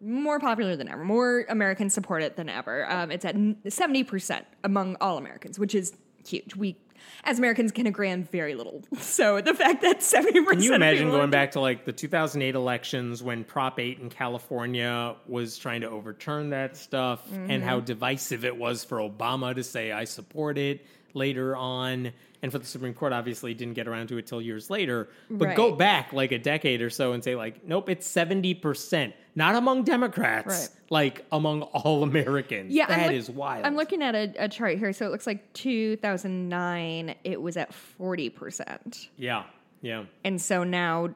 more popular than ever. More Americans support it than ever. Um, it's at seventy percent among all Americans, which is huge. We, as Americans, can agree on very little. So the fact that seventy percent, Can you imagine going back to like the 2008 elections when Prop 8 in California was trying to overturn that stuff and Mm-hmm. how divisive it was for Obama to say, I support it later on? And for the Supreme Court, obviously didn't get around to it till years later. But go back like a decade or so and say, like, nope, it's 70%. Not among Democrats, Right. like among all Americans. Yeah, that I'm is wild. I'm looking at a, a chart here. So it looks like 2009, it was at 40%. yeah, yeah. And so now,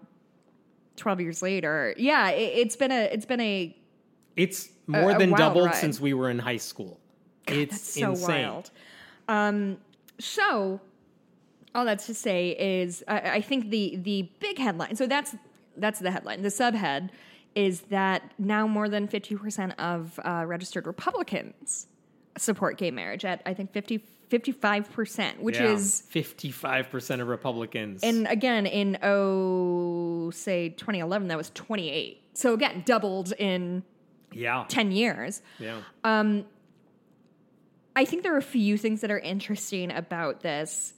12 years later, yeah, it, it's been a, it's been a, It's more a than wild doubled ride. since we were in high school. it's that's so insane. wild. Um, so all that's to say is, I, I think the, the big headline, so that's, that's the headline. The subhead is that now more than 50% of uh, registered Republicans support gay marriage at, I think, 50, 55%, which Yeah. is fifty-five percent of Republicans. And again, in oh, say 2011, that was 28. So again, doubled in yeah, 10 years. yeah. I think there are a few things that are interesting about this.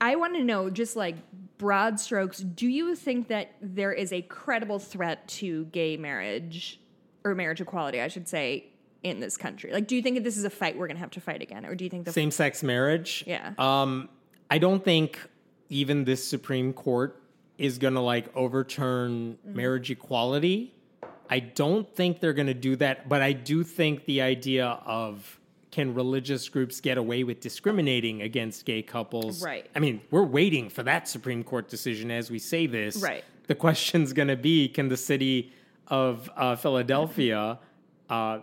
I want to know, just like broad strokes, do you think that there is a credible threat to gay marriage or marriage equality, I should say, in this country? Like, do you think that this is a fight we're going to have to fight again? Or do you think the Same-sex marriage. Yeah. Um, I don't think even this Supreme Court is going to like overturn Mm-hmm. marriage equality. I don't think they're going to do that, but I do think the idea of can religious groups get away with discriminating against gay couples? Right. I mean, we're waiting for that Supreme Court decision as we say this. Right. The question's going to be can the city of uh, Philadelphia, uh,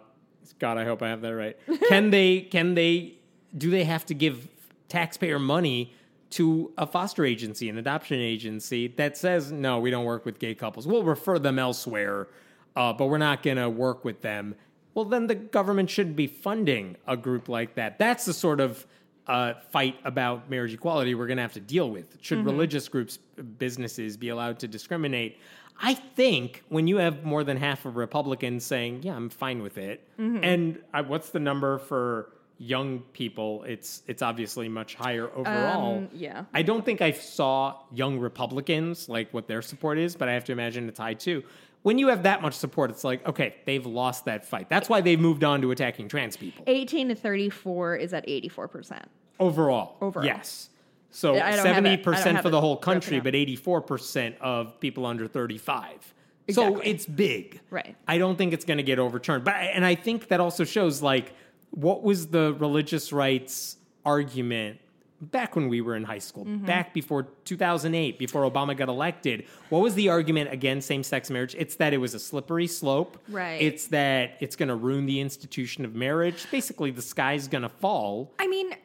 God, I hope I have that right. Can they, can they, do they have to give taxpayer money to a foster agency, an adoption agency that says, no, we don't work with gay couples. We'll refer them elsewhere, uh, but we're not going to work with them. Well, then the government shouldn't be funding a group like that. That's the sort of uh, fight about marriage equality we're going to have to deal with. Should mm-hmm. religious groups, businesses be allowed to discriminate? I think when you have more than half of Republicans saying, "Yeah, I'm fine with it," mm-hmm. and I, what's the number for young people? It's it's obviously much higher overall. Um, yeah. I don't think I saw young Republicans like what their support is, but I have to imagine it's high too. When you have that much support, it's like, okay, they've lost that fight. That's why they've moved on to attacking trans people. 18 to 34 is at 84%. Overall. Overall. Yes. So I don't have it- I don't 70% for the whole country, but 84% of people under 35. Exactly. So it's big. Right. I don't think it's going to get overturned. But and I think that also shows like what was the religious rights argument back when we were in high school, Mm-hmm. back before 2008, before Obama got elected. What was the argument against same-sex marriage? It's that it was a slippery slope. Right. It's that it's going to ruin the institution of marriage. Basically, the sky's going to fall. I mean,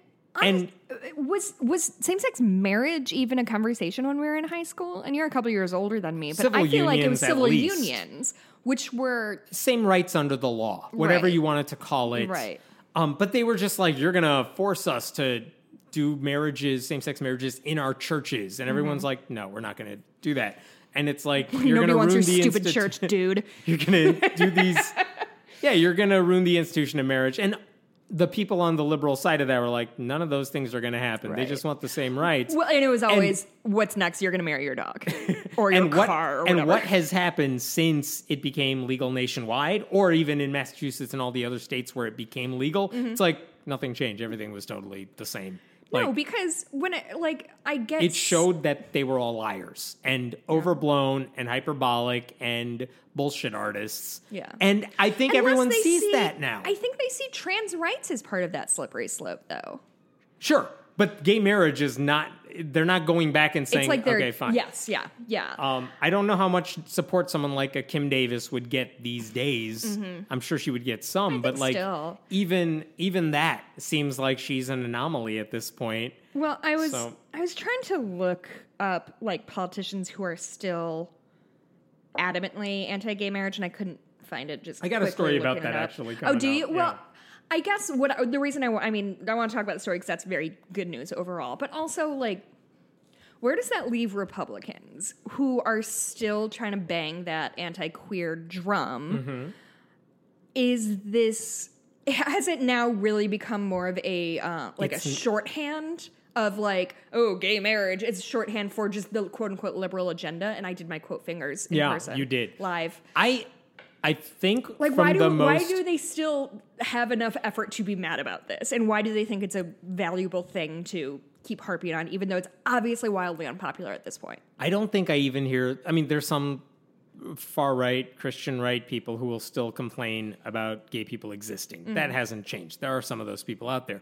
And- was was same sex marriage even a conversation when we were in high school? And you're a couple years older than me, but Civil I feel like it was unions, civil least. unions, which were same rights under the law, whatever Right. you wanted to call it. Right. Um, but they were just like, you're gonna force us to do marriages, same-sex marriages in our churches, and everyone's like, no, we're not gonna do that. And it's like you're Mm-hmm. nobody gonna wants your the stupid church, dude. You're gonna do these. yeah, you're gonna ruin the institution of marriage, and the people on the liberal side of that were like, none of those things are gonna happen. They just want the same rights. Well, and it was always, "What's next? You're going to marry your dog or your and what car or and whatever." what has happened since it became legal nationwide, or even in Massachusetts and all the other states where it became legal? Mm-hmm. It's like nothing changed. Everything was totally the same. Like no, because when it like I get it showed that they were all liars and overblown and hyperbolic and bullshit artists. Yeah. and I think Unless everyone sees see- that now. I think they see trans rights as part of that slippery slope, though. sure, but gay marriage is not. They're not going back and saying, it's like "Okay, fine." yes, yeah, yeah. Um, I don't know how much support someone like a Kim Davis would get these days. I'm sure she would get some, but like still. even even that seems like she's an anomaly at this point. Well, I was So- I was trying to look up like politicians who are still adamantly anti-gay marriage, and I couldn't find it. Just I got a story about that actually Oh, do you? out, Well. I guess what the reason I I mean I want to talk about the story because that's very good news overall, but also like. Where does that leave Republicans who are still trying to bang that anti-queer drum? Mm-hmm. Is this has it now really become more of a uh, like It's a shorthand of like oh gay marriage? It's shorthand for just the quote unquote liberal agenda. And I did my quote fingers in Yeah, person. you did. live. I I think Like from why do the why do they still have enough effort to be mad about this? And why do they think it's a valuable thing to keep harping on, even though it's obviously wildly unpopular at this point? I don't think I even hear. I mean, there's some far right Christian right people who will still complain about gay people existing. Mm-hmm. That hasn't changed. There are some of those people out there.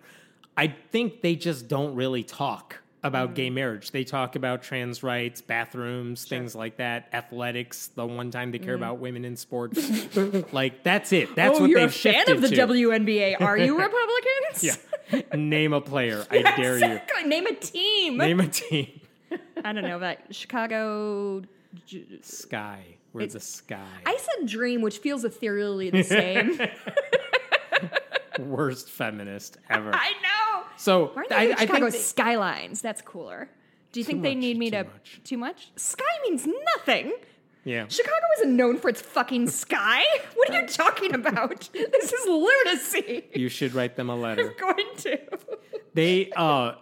I think they just don't really talk about Mm. gay marriage. They talk about trans rights, bathrooms, things like that, athletics. The one time they care about women in sports, like that's it. That's Mm. oh, what you're they've a fan of the to. WNBA, are you Republicans? Yeah. Name a player. I dare you. Name a team. Name a team. I don't know that Chicago. Sky. We're the sky. I said dream, which feels ethereally the same. Worst feminist ever. I know. So Why I, they I Chicago think they- skylines? That's cooler. Do you think they much, need me too to much. too much? Sky means nothing. yeah. Chicago isn't known for its fucking sky. What are you talking about? This is lunacy. You should write them a letter. I'm going to. They uh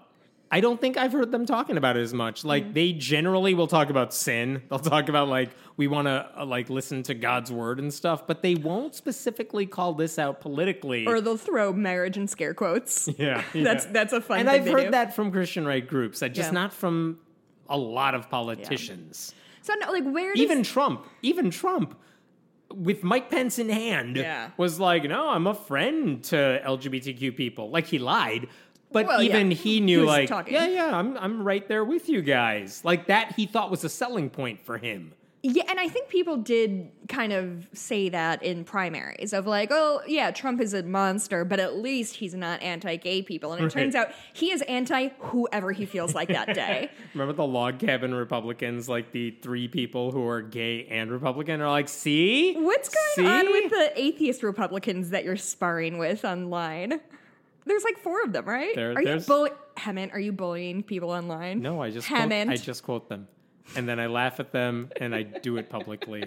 I don't think I've heard them talking about it as much. Like Mm. they generally will talk about sin. They'll talk about like we want to uh, like listen to God's word and stuff, but they won't specifically call this out politically. Or they'll throw marriage in scare quotes. yeah, That's yeah. that's a fun and I've heard do. that from Christian right groups. I just Yeah. not from a lot of politicians. So no, like where does Even Trump, even Trump with Mike Pence in hand Yeah. was like, "No, I'm a friend to LGBTQ people." Like he lied. But Well, even he He knew was like, talking. yeah, yeah, I'm I'm right there with you guys. Like that he thought was a selling point for him. Yeah, and I think people did kind of say that in primaries of like, oh yeah, Trump is a monster, but at least he's not anti-gay people. And it Right. turns out he is anti whoever he feels like that day. Remember the log cabin Republicans, like the three people who are gay and Republican, are like, see? What's going on with the atheist Republicans that you're sparring with online? There's like four of them, right? There- are you bully- Hemant? Are you bullying people online? No, I just quote, Hemant. I just quote them, and then I laugh at them, and I do it publicly,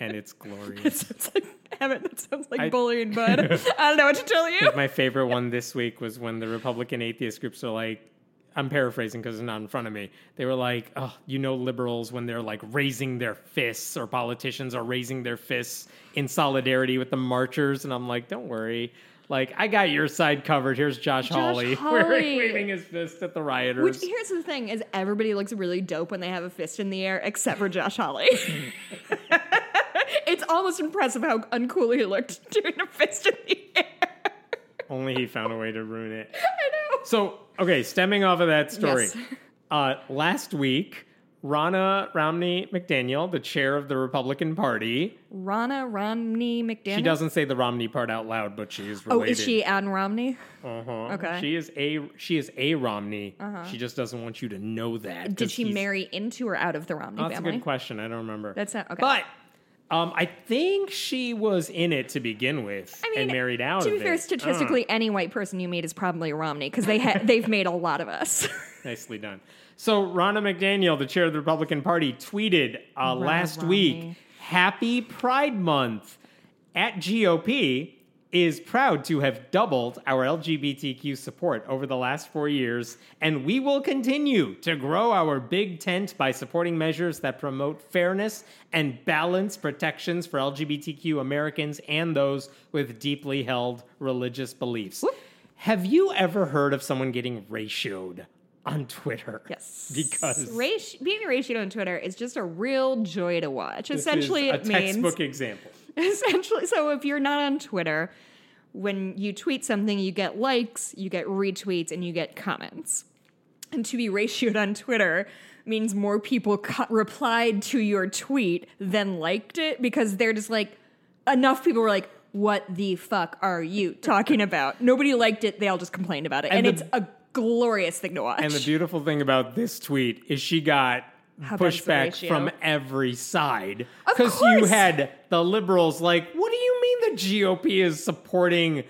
and it's glorious. sounds like Hemant. That sounds like I- bullying, bud. I don't know what to tell you. My favorite one this week was when the Republican atheist groups are like, I'm paraphrasing because it's not in front of me. They were like, oh, you know, liberals when they're like raising their fists, or politicians are raising their fists in solidarity with the marchers, and I'm like, don't worry. Like I got your side covered. Here's Josh, Hawley, Hawley. waving his fist at the rioters. Which here's the thing: is everybody looks really dope when they have a fist in the air, except for Josh Hawley. it's almost impressive how uncool he looked doing a fist in the air. Only he found a way to ruin it. I know. So, okay, stemming off of that story. Yes. Uh, last week, Ronna Romney McDaniel, the chair of the Republican Party, Ronna Romney McDaniel. she doesn't say the Romney part out loud, but she is Oh, related. is she Ann Romney? Uh-huh. Okay. She is a she is a Romney. She just doesn't want you to know that. Did she he's- marry into or out of the Romney Oh, that's a family? good question. I don't remember. That's not okay. But um, I think she was in it to begin with I mean, and married out of it. to be fair, it. statistically, any white person you meet is probably a Romney because they ha- they've made a lot of us. Nicely done. So Ronna McDaniel, the chair of the Republican Party, tweeted uh, last week, "Happy Pride Month." At GOP is proud to have doubled our LGBTQ support over the last four years, and we will continue to grow our big tent by supporting measures that promote fairness and balance protections for LGBTQ Americans and those with deeply held religious beliefs. Have you ever heard of someone getting ratioed on Twitter? Yes. Because Rati- being ratioed on Twitter is just a real joy to watch. Essentially, a it means textbook example. essentially. So if you're not on Twitter, when you tweet something, you get likes, you get retweets, and you get comments. And to be ratioed on Twitter means more people co- replied to your tweet than liked it because they're just like enough people were like. What the fuck are you talking about? Nobody liked it. They all just complained about it. And And, the- it's a glorious thing to watch. And the beautiful thing about this tweet is she got How bad is the pushback from every side. Of you had the liberals like, what do you mean the GOP is supporting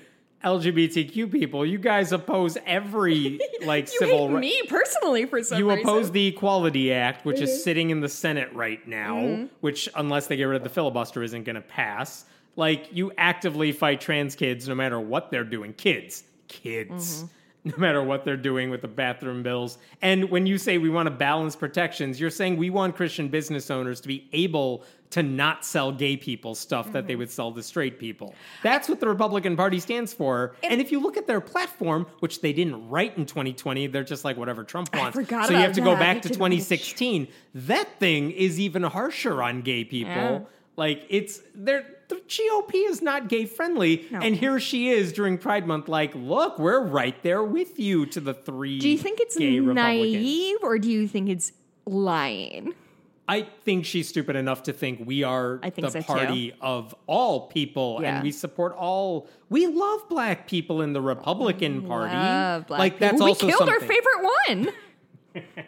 LGBTQ people? You guys oppose every like you civil me personally for some You reason. oppose the Equality Act, which Mm-hmm. is sitting in the Senate right now, which, unless they get rid of the filibuster, isn't going to pass. Like, you actively fight trans kids no matter what they're doing. Kids. Kids. Mm-hmm. No matter what they're doing with the bathroom bills. And when you say we want to balance protections, you're saying we want Christian business owners to be able to not sell gay people stuff that Mm-hmm. they would sell to straight people. That's what the Republican Party stands for. And, if you look at their platform, which they didn't write in 2020, they're just like whatever Trump wants. forgot so you have to go back to did a bunch. 2016. That thing is even harsher on gay people. Yeah. Like it's they're the GOP is not gay friendly, No. and here she is during Pride Month. Like, look, we're right there with you. To the three. Do you think it's naive or do you think it's lying? I think she's stupid enough to think we are think the so, too. party of all people, Yeah. and we support all. We love black people in the Republican Party. Love black like that's people. also we killed something. our favorite one.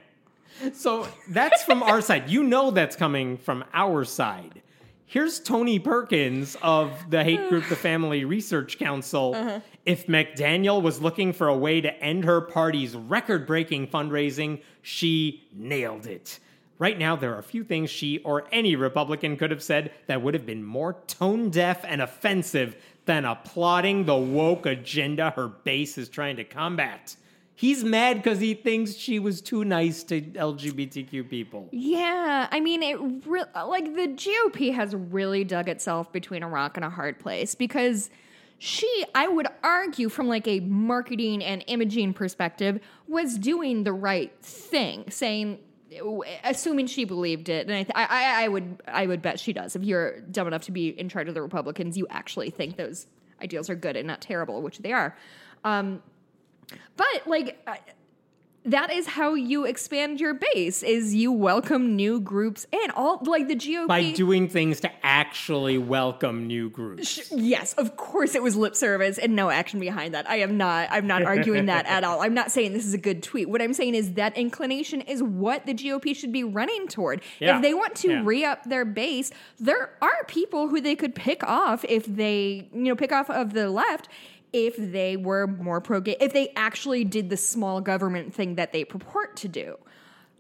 So that's from our side. You know that's coming from our side. Here's Tony Perkins of the hate group The Family Research Council. Uh-huh. If McDaniel was looking for a way to end her party's record breaking fundraising, she nailed it. Right now, there are a few things she or any Republican could have said that would have been more tone deaf and offensive than applauding the woke agenda her base is trying to combat. He's mad because he thinks she was too nice to LGBTQ people. Yeah, I mean, it re- like the GOP has really dug itself between a rock and a hard place because she, I would argue, from like a marketing and imaging perspective, was doing the right thing, saying. Assuming she believed it, and I, th- I, I, would, I would bet she does. If you're dumb enough to be in charge of the Republicans, you actually think those ideals are good and not terrible, which they are. Um, but like, I- that is how you expand your base is you welcome new groups in all like the GOP By doing things to actually welcome new groups. Yes, of course it was lip service and no action behind that. I am not I'm not arguing that at all. I'm not saying this is a good tweet. What I'm saying is that inclination is what the GOP should be running toward. Yeah. If they want to Yeah. re-up their base, there are people who they could pick off if they, you know, pick off of the left if they were more pro gay, if they actually did the small government thing that they purport to do.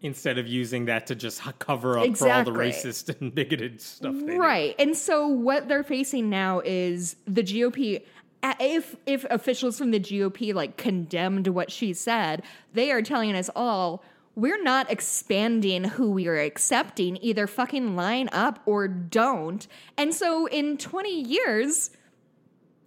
Instead of using that to just cover up Exactly. for all the racist and bigoted stuff they do. Right. And so what they're facing now is the GOP if if officials from the GOP like condemned what she said, they are telling us all we're not expanding who we are accepting. Either fucking line up or don't. And so in 20 years,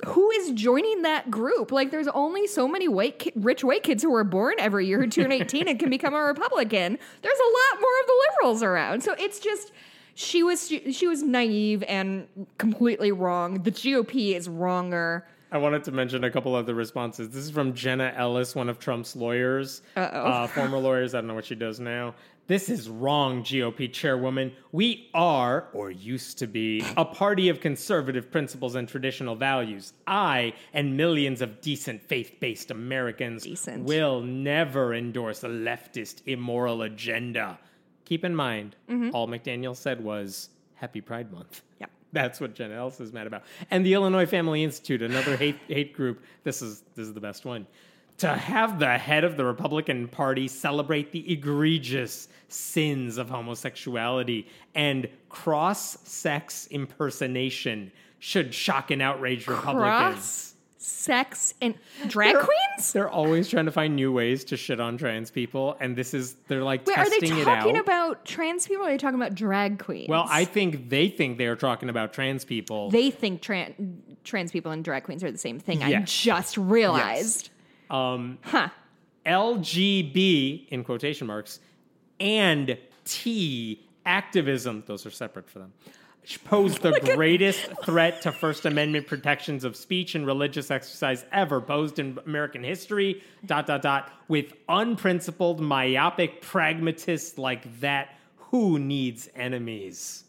who is joining that group? Like, there's only so many white, ki- rich white kids who are born every year who turn 18 and can become a Republican. There's a lot more of the liberals around. So it's just she was she, she was naive and completely wrong. The GOP is wronger. I wanted to mention a couple of the responses. This is from Jenna Ellis, one of Trump's lawyers, uh, former lawyers. I don't know what she does now. This is wrong, GOP chairwoman. We are, or used to be, a party of conservative principles and traditional values. I and millions of decent faith based Americans Decent. will never endorse a leftist, immoral agenda. Keep in mind, mm-hmm. all McDaniel said was Happy Pride Month. Yep. That's what Jen Ellis is mad about. And the Illinois Family Institute, another hate hate group. This is this is the best one. To have the head of the Republican Party celebrate the egregious sins of homosexuality and cross-sex impersonation should shock and outrage Republicans. Cross sex and drag They're- queens? They're always trying to find new ways to shit on trans people, and this is they're like Wait, are they testing it talking about trans people or are they talking about drag queens? well, I think they think they are talking about trans people. they think trans trans people and drag queens are the same thing. I just realized. Um, Huh. LGB in quotation marks and T activism, those are separate for them, pose the greatest threat to First Amendment protections of speech and religious exercise ever posed in American history. Dot dot dot. With unprincipled, myopic pragmatists like that, who needs enemies?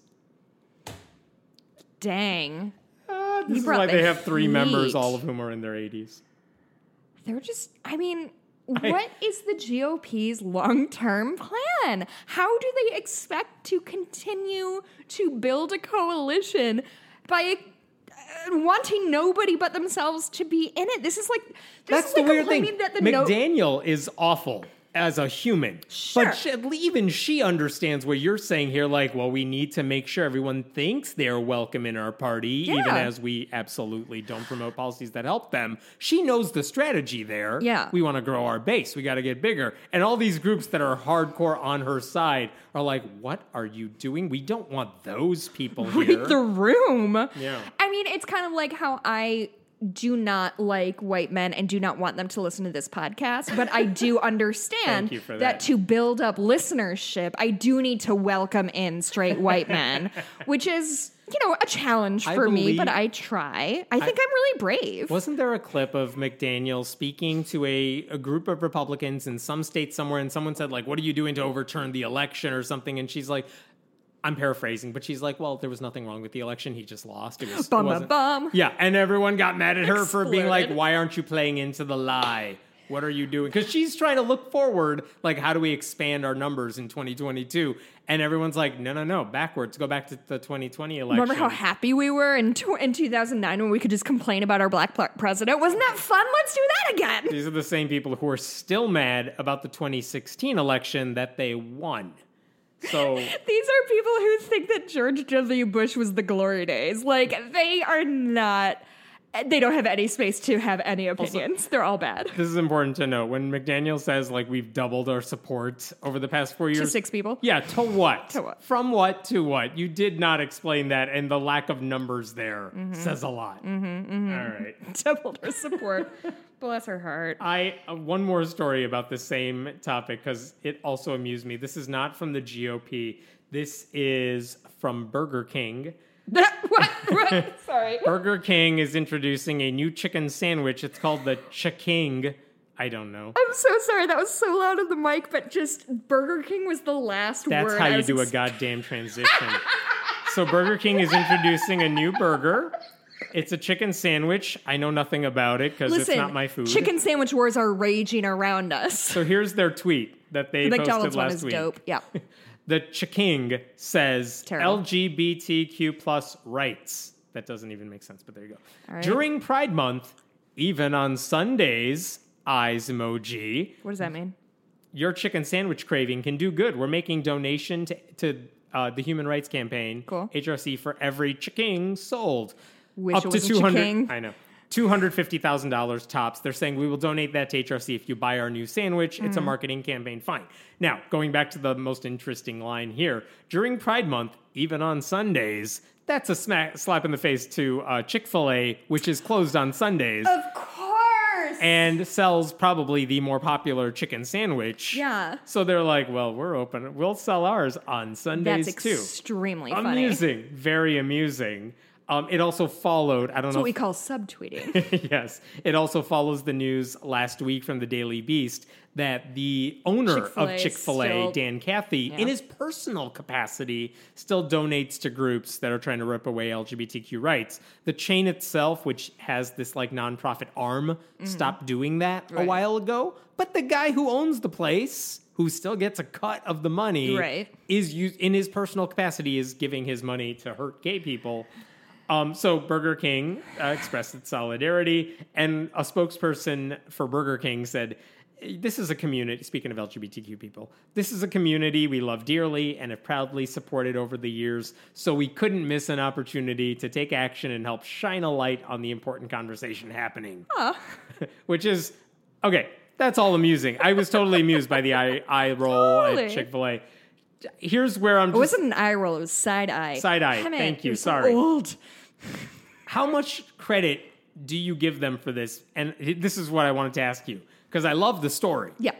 Dang. Uh, this is why they have three members, all of whom are in their 80s. They're just, I mean, what is the GOP's long term plan? How do they expect to continue to build a coalition by uh, wanting nobody but themselves to be in it? This is like, this That's is the like weird thing. complaining that the no- McDaniel is awful as a human. Sure. But she, even she understands what you're saying here. Like, well, we need to make sure everyone thinks they're welcome in our party, even as we absolutely don't promote policies that help them. She knows the strategy there. Yeah. We want to grow our base. We got to get bigger. And all these groups that are hardcore on her side are like, what are you doing? We don't want those people here. read the room. Yeah. I mean, it's kind of like how I do not like white men and do not want them to listen to this podcast, but I do understand for that. to build up listenership, I do need to welcome in straight white men, which is, you know, a challenge for me, but I try. I think I, am really brave. Wasn't there a clip of McDaniel speaking to a, a group of Republicans in some state somewhere, and someone said, like, what are you doing to overturn the election or something? And she's like, I'm paraphrasing, but she's like, well, there was nothing wrong with the election. He just lost. It was it Bum, bum, bum. Yeah, and everyone got mad at her for being like, why aren't you playing into the lie? What are you doing? Because she's trying to look forward, like, how do we expand our numbers in 2022? And everyone's like, no, no, no, backwards. Go back to the 2020 election. Remember how happy we were in, tw- in 2009 when we could just complain about our black pl- president? Wasn't that fun? Let's do that again. These are the same people who are still mad about the 2016 election that they won. So These are people who think that George W. Bush was the glory days. Like, they are not, they don't have any space to have any opinions. They're all bad. this is important to note. When McDaniel says like we've doubled our support over the past four years, To six people. yeah, to what? To what? From what to what? You did not explain that, and the lack of numbers there Mm-hmm. says a lot. All right. Doubled her support. Bless her heart. I uh, one more story about the same topic because it also amused me. This is not from the GOP. This is from Burger King. what? what? Sorry. Burger King is introducing a new chicken sandwich. It's called the Ch'King. I don't know. I'm so sorry. That was so loud on the mic, but just Burger King was the last That's word. how I you do a goddamn transition. so Burger King is introducing a new burger. It's a chicken sandwich. I know nothing about it because it's not my food. chicken sandwich wars are raging around us. So here's their tweet that they The posted McDonald's one is week. dope. Yeah. The Ch'King says Terrible. LGBTQ plus rights. That doesn't even make sense, but there you go. Right. During Pride Month, even on Sundays, eyes emoji, What does that mean? your chicken sandwich craving can do good. We're making donation to, to uh, the Human Rights Campaign, Cool. HRC, for every chicken sold. Wish Up to was a 200 chicken. I know. $250,000 tops. They're saying we will donate that to HRC if you buy our new sandwich. It's Mm. a marketing campaign. Fine. Now, going back to the most interesting line here. During Pride Month, even on Sundays, that's a smack, slap in the face to uh, Chick fil A, which is closed on Sundays Of course. and sells probably the more popular chicken sandwich. Yeah. So they're like, well, we're open. We'll sell ours on Sundays That's too. extremely funny. Amusing. Very amusing. Um, it also followed, I don't That's know what we if- call subtweeting. yes. It also follows the news last week from the Daily Beast that the owner Chick-fil-A of Chick fil A, Dan Cathy, in his personal capacity, still donates to groups that are trying to rip away LGBTQ rights. The chain itself, which has this like nonprofit arm, stopped doing that a Mm-hmm. While ago. But the guy who owns the place, who still gets a cut of the money, Right. is in his personal capacity is giving his money to hurt gay people. Um, so Burger King uh, expressed its solidarity, and a spokesperson for Burger King said, "This is a community. Speaking of LGBTQ people, this is a community we love dearly and have proudly supported over the years. So we couldn't miss an opportunity to take action and help shine a light on the important conversation happening." Which is okay. That's all amusing. I was totally amused by the eye, eye roll Totally. at Chick Fil A. Here's where I'm it wasn't an eye roll, it was side eye. Side eye. Thank you. Sorry. Old. How much credit do you give them for this? And this is what I wanted to ask you because I love the story. Yeah.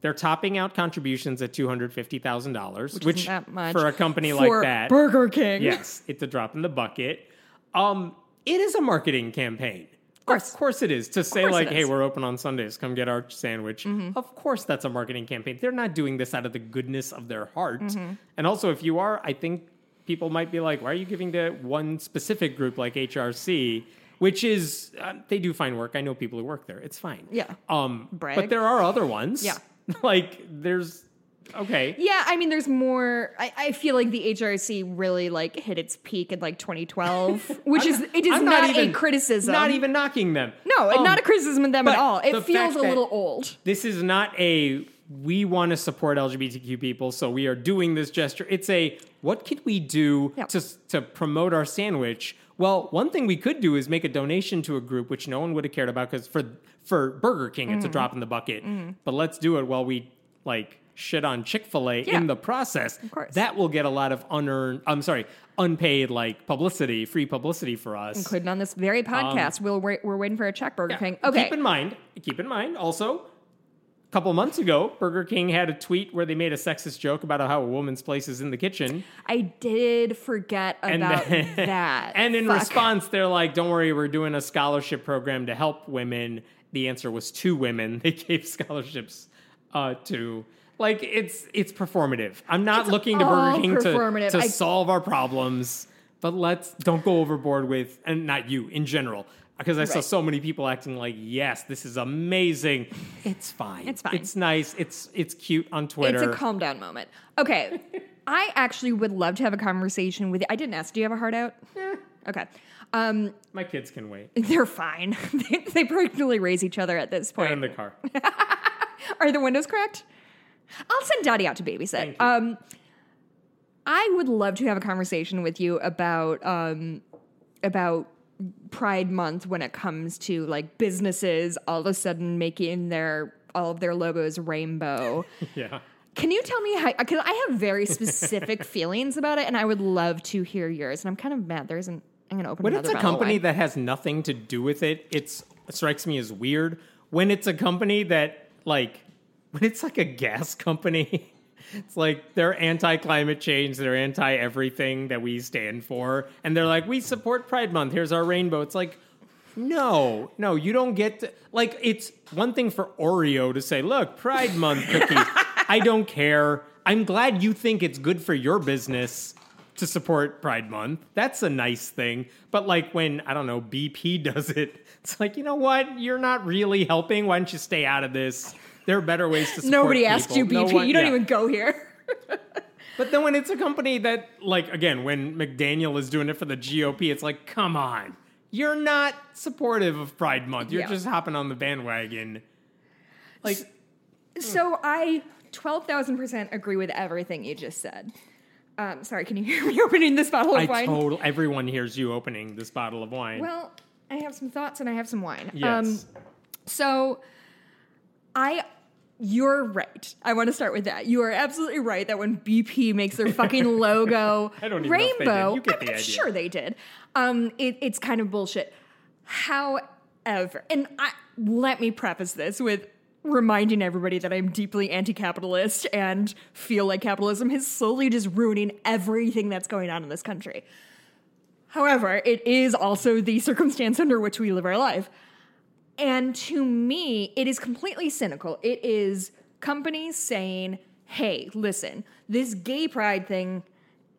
They're topping out contributions at two hundred fifty thousand dollars, which, much for a company for like that, Burger King. yes, it's a drop in the bucket. Um, it is a marketing campaign. Of course. of course it is. To say like, "Hey. Mm-hmm. we're open on Sundays. Come get our sandwich." Of course, that's a marketing campaign. They're not doing this out of the goodness of their heart. Mm-hmm. And also, if you are, I think people might be like, "Why are you giving to one specific group like HRC?" Which is uh, they do fine work. I know people who work there. It's fine. Yeah. Um, Brag. but there are other ones. Yeah. like there's okay. Yeah, I mean, there's more. I, I feel like the HRC really like hit its peak in like 2012, which is it is I'm not, even- a criticism. Not even knocking them. no, Um, not a criticism of them at but all. It the feels fact a that- little old. This is not a we want to support LGBTQ people, so we are doing this gesture. It's a what could we do Yeah. to to promote our sandwich? Well, one thing we could do is make a donation to a group which no one would have cared about because for for Burger King Mm-hmm. it's a drop in the bucket. But let's do it while we like shit on Chick Fil A Yeah. in the process. Of course. That will get a lot of unearned. I'm sorry, unpaid like publicity, free publicity for us. Including on this very podcast, we'll wait, we're waiting for a check, Burger Um, Yeah. King. Okay, Keep in mind, keep in mind also, a couple months ago, Burger King had a tweet where they made a sexist joke about how a woman's place is in the kitchen. I did forget And about then- that. And in Fuck. response, they're like, don't worry, we're doing a scholarship program to help women. The answer was two women. They gave scholarships uh, to. Like it's it's performative. I'm not looking to Burger King to, to I- solve our problems, but let's don't go overboard with and not you in general because I saw so many people acting like yes, this is amazing. It's fine. It's fine. It's nice. It's it's cute on Twitter. It's a calm down moment. Okay. I actually would love to have a conversation with you. I didn't ask. Do you have a heart out? Okay. Um, My kids can wait. they're fine. they, they practically raise each other at this They're point. in the car. Are the windows cracked? I'll send Daddy out to babysit. Thank you. Um, I would love to have a conversation with you about um, about Pride Month when it comes to like businesses all of a sudden making their all of their logos rainbow. yeah. Can you tell me how? Because I have very specific feelings about it, and I would love to hear yours. And I'm kind of mad there isn't. I'm going to open When it's a company that has nothing to do with it, it's it strikes me as weird. When it's a company that like when it's like a gas company, it's like they're anti climate change, they're anti everything that we stand for, and they're like, we support Pride Month. Here's our rainbow. It's like, No, no, you don't get to, like it's one thing for Oreo to say, "Look, Pride Month cookies." I don't care. I'm glad you think it's good for your business to support Pride Month. That's a nice thing. But like when I don't know BP does it, it's like you know what? You're not really helping. Why don't you stay out of this? There are better ways to. support Nobody asked you. BP. No one- you don't yeah. even go here. But then when it's a company that, like, again, when McDaniel is doing it for the GOP, it's like, come on, you're not supportive of Pride Month. You're Yeah. just hopping on the bandwagon. Like, So I twelve thousand percent agree with everything you just said. Um, sorry, can you hear me opening this bottle of I wine? total everyone hears you opening this bottle of wine. Well, I have some thoughts and I have some wine. yes. Um, so I you're right. I want to start with that. You are absolutely right that when BP makes their fucking logo I don't even know if they did. rainbow, You get I'm the idea. sure they did. Um, it, it's kind of bullshit. However, and I, let me preface this with reminding everybody that I'm deeply anti-capitalist and feel like capitalism is slowly just ruining everything that's going on in this country. However, it is also the circumstance under which we live our life. And to me, it is completely cynical. It is companies saying, hey, listen, this gay pride thing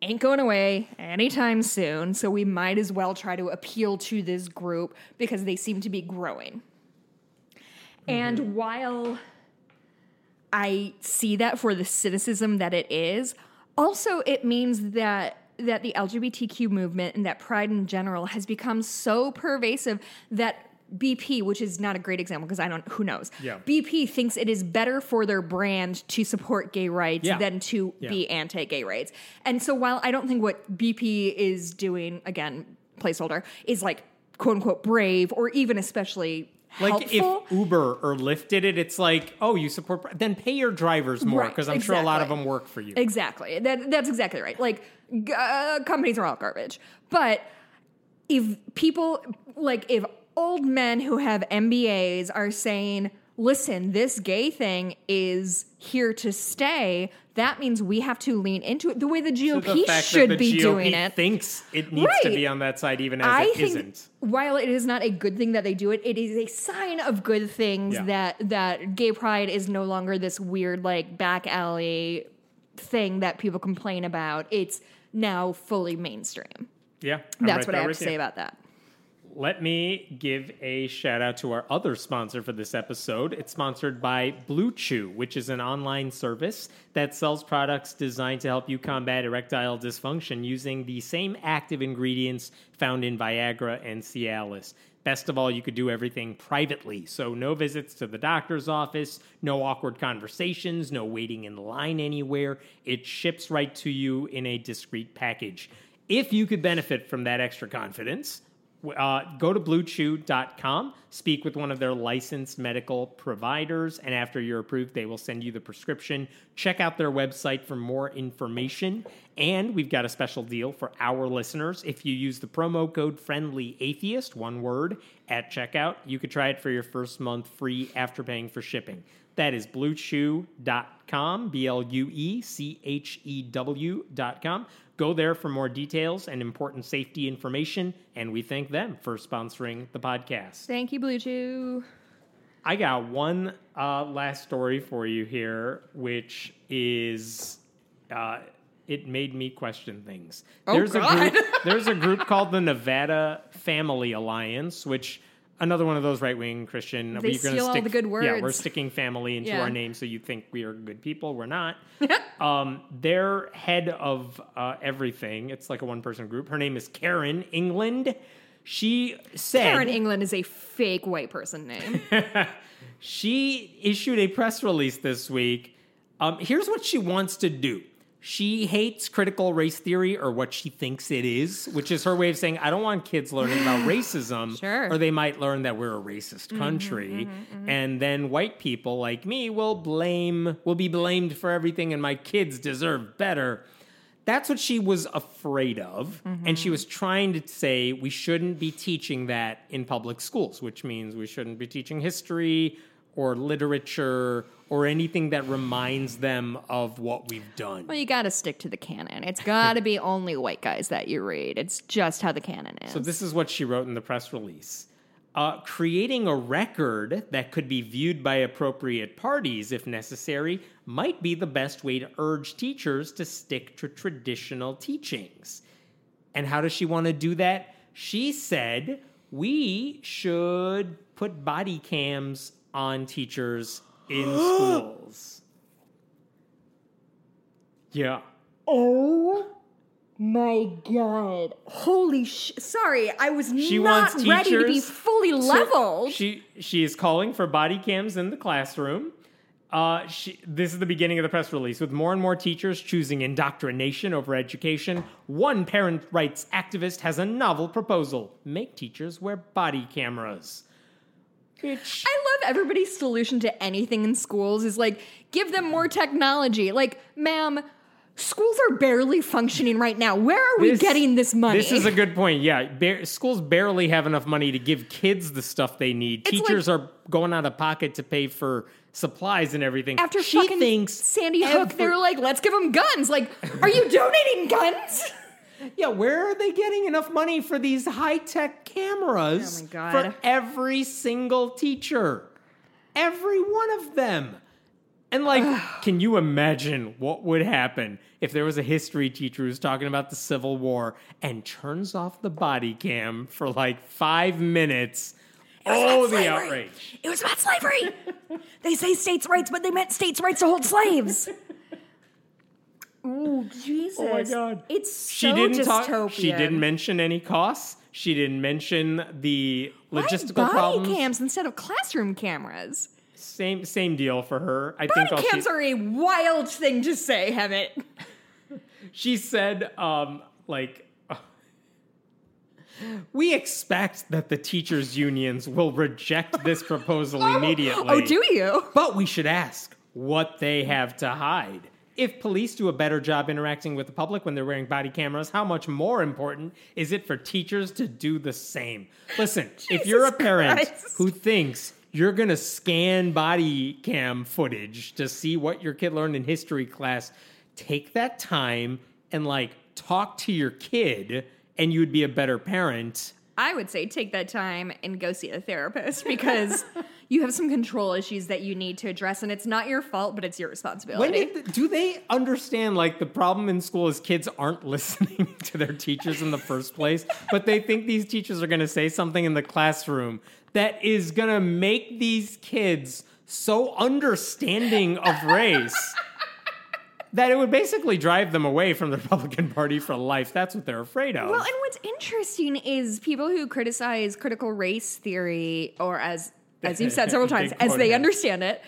ain't going away anytime soon, so we might as well try to appeal to this group because they seem to be growing. Mm-hmm. And while I see that for the cynicism that it is. Also, it means that that the LGBTQ movement and that pride in general has become so pervasive that BP, which is not a great example because I don't who knows. Yeah. BP thinks it is better for their brand to support gay rights Yeah. than to Yeah. be anti-gay rights. And so while I don't think what BP is doing again, placeholder, is like quote unquote brave or even especially like helpful. if Uber or Lyft did it, it's like, oh, you support, then pay your drivers more Right, because I'm sure a lot of them work for you. Exactly. That that's exactly right. Like uh, companies are all garbage. But if people like if old men who have MBAs are saying, "Listen, this gay thing is here to stay," that means we have to lean into it the way the GOP So the fact should that the be GOP doing it. thinks it needs to be on that side, even as I it think isn't. while it is not a good thing that they do it, it is a sign of good things Yeah. that that gay pride is no longer this weird like back alley thing that people complain about. It's now fully mainstream. Yeah, I'm That's right what I have to you. say about that. Let me give a shout out to our other sponsor for this episode. It's sponsored by Blue Chew, which is an online service that sells products designed to help you combat erectile dysfunction using the same active ingredients found in Viagra and Cialis. Best of all, you could do everything privately. So, no visits to the doctor's office, no awkward conversations, no waiting in line anywhere. It ships right to you in a discreet package. If you could benefit from that extra confidence, uh, go to bluechew.com, speak with one of their licensed medical providers, and after you're approved, they will send you the prescription. Check out their website for more information. And we've got a special deal for our listeners. If you use the promo code Friendly Atheist, one word, at checkout, you could try it for your first month free after paying for shipping. That is bluechew.com, B L U E C H E W.com. Go there for more details and important safety information, and we thank them for sponsoring the podcast. Thank you, Blue Chew. I got one uh, last story for you here, which is uh, it made me question things. Oh, there's God. a group. There's a group called the Nevada Family Alliance, which another one of those right wing Christian. They steal all the good words. Yeah, we're sticking family into Yeah. our name, so you think we are good people. We're not. um, their head of uh, everything. It's like a one person group. Her name is Karen England. She said Karen England is a fake white person name. she issued a press release this week. Um, here's what she wants to do. She hates critical race theory or what she thinks it is, which is her way of saying, I don't want kids learning about racism, Sure. or they might learn that we're a racist mm-hmm, country. Mm-hmm, mm-hmm. And then white people like me will blame, will be blamed for everything, and my kids deserve better. That's what she was afraid of. And she was trying to say we shouldn't be teaching that in public schools, which means we shouldn't be teaching history or literature or anything that reminds them of what we've done. well, you got to stick to the canon. It's got to be only white guys that you read. It's just how the canon is. So this is what she wrote in the press release. uh, creating a record that could be viewed by appropriate parties if necessary might be the best way to urge teachers to stick to traditional teachings. And how does she want to do that? She said we should put body cams on teachers in schools. Yeah. Oh my god! Holy sh! Sorry, I was She not wants ready to be teachers- fully So leveled. she she is calling for body cams in the classroom. Uh, she, this is the beginning of the press release. With more and more teachers choosing indoctrination over education, one parent rights activist has a novel proposal: make teachers wear body cameras. Bitch. I love everybody's solution to anything in schools is like give them more technology. Like, ma'am, schools are barely functioning right now. Where are we This- getting this money? This is a good point. Yeah, bar- schools barely have enough money to give kids the stuff they need. It's Teachers are going out of pocket to pay for supplies and everything. After she fucking thinks Sandy Hook, every- they're like, let's give them guns. Like, are you donating guns? Yeah, where are they getting enough money for these high tech cameras Oh for every single teacher? Every one of them. And like, can you imagine what would happen if there was a history teacher who's talking about the Civil War and turns off the body cam for like five minutes? Oh, the outrage. It was about slavery. they say states' rights, but they meant states' rights to hold slaves. Ooh, Jesus! Oh my God. It's so She didn't dystopian. talk. She didn't mention any costs. She didn't mention the Why logistical body problems. cams instead of classroom cameras. Same same deal for her. I Body think all cams she, are a wild thing to say, Hemant. she said um like we expect that the teachers unions will reject this proposal immediately. Oh, do you? But we should ask what they have to hide. If police do a better job interacting with the public when they're wearing body cameras, how much more important is it for teachers to do the same? Listen, if you're a parent Christ. who thinks you're going to scan body cam footage to see what your kid learned in history class, take that time and like talk to your kid and you'd be a better parent. I would say take that time and go see a therapist because you have some control issues that you need to address, and it's not your fault, but it's your When responsibility. did the, do they understand like the problem in school is kids aren't listening to their teachers in the first place, but they think these teachers are going to say something in the classroom that is going to make these kids so understanding of race that it would basically drive them away from the Republican Party for life. That's what they're afraid of. Well, and what's interesting is people who criticize critical race theory, or as as you've said several times, as they understand it.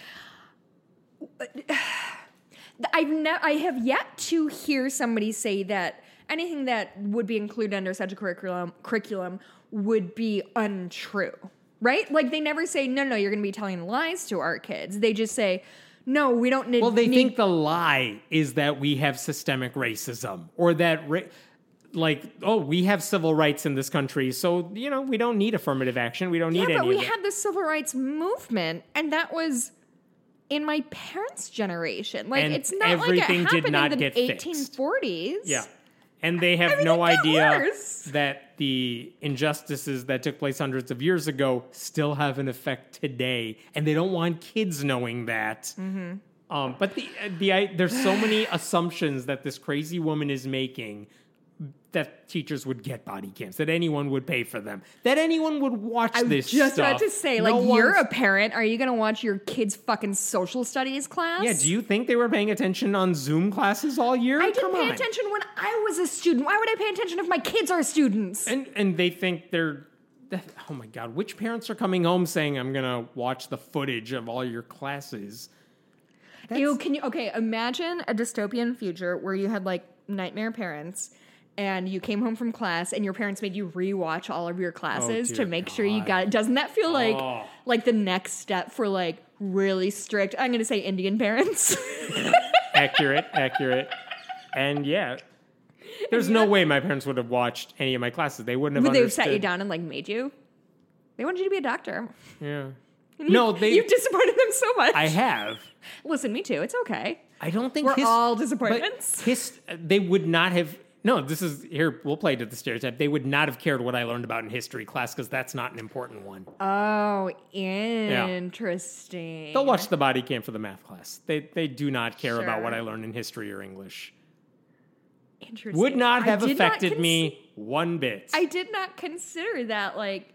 I've ne- I have yet to hear somebody say that anything that would be included under such a curriculum curriculum would be untrue, right? Like they never say, "No, no, you're going to be telling lies to our kids." They just say, "No, we don't need." Well, they need- think the lie is that we have systemic racism or that, ra- like, oh, we have civil rights in this country, so you know we don't need affirmative action. We don't need Yeah, any but we had the civil rights movement, and that was in my parents' generation. Like And it's not like it happened did not in the get fixed. 1840s. yeah, and they have mean, no idea worse. that the injustices that took place hundreds of years ago still have an effect today, and they don't want kids knowing that. Mm-hmm. Um, but the the I, there's so many assumptions that this crazy woman is making that teachers would get body cams, that anyone would pay for them, that anyone would watch I was this. just stuff. about to say, No like, you're a parent. Are you going to watch your kid's fucking social studies class? yeah. Do you think they were paying attention on Zoom classes all year? I didn't Come pay on. attention when I was a student. Why would I pay attention if my kids are students? And and they think they're. Oh my God! Which parents are coming home saying, "I'm gonna watch the footage of all your classes"? Ew, can you okay, imagine a dystopian future where you had like nightmare parents and you came home from class and your parents made you rewatch all of your oh, classes dear to make sure you got it. Doesn't that feel like Oh. like the next step for like really strict I'm gonna say Indian parents? accurate, accurate, and yeah. There's no way my parents would have watched any of my classes. They wouldn't have. Would they have sat you down and like made you? They wanted you to be a doctor. Yeah. No, they. You disappointed them so much. I have. Listen, me too. It's okay. I don't think We're his- all disappointments. His, they would not have. No, this is here. We'll play to the stereotype. They would not have cared what I learned about in history class because that's not an important one. Oh, interesting. They'll watch the body cam for the math class. They they do not care about what I learned in history or English. Interesting. Would not have affected cons- me one bit. I did not consider that like.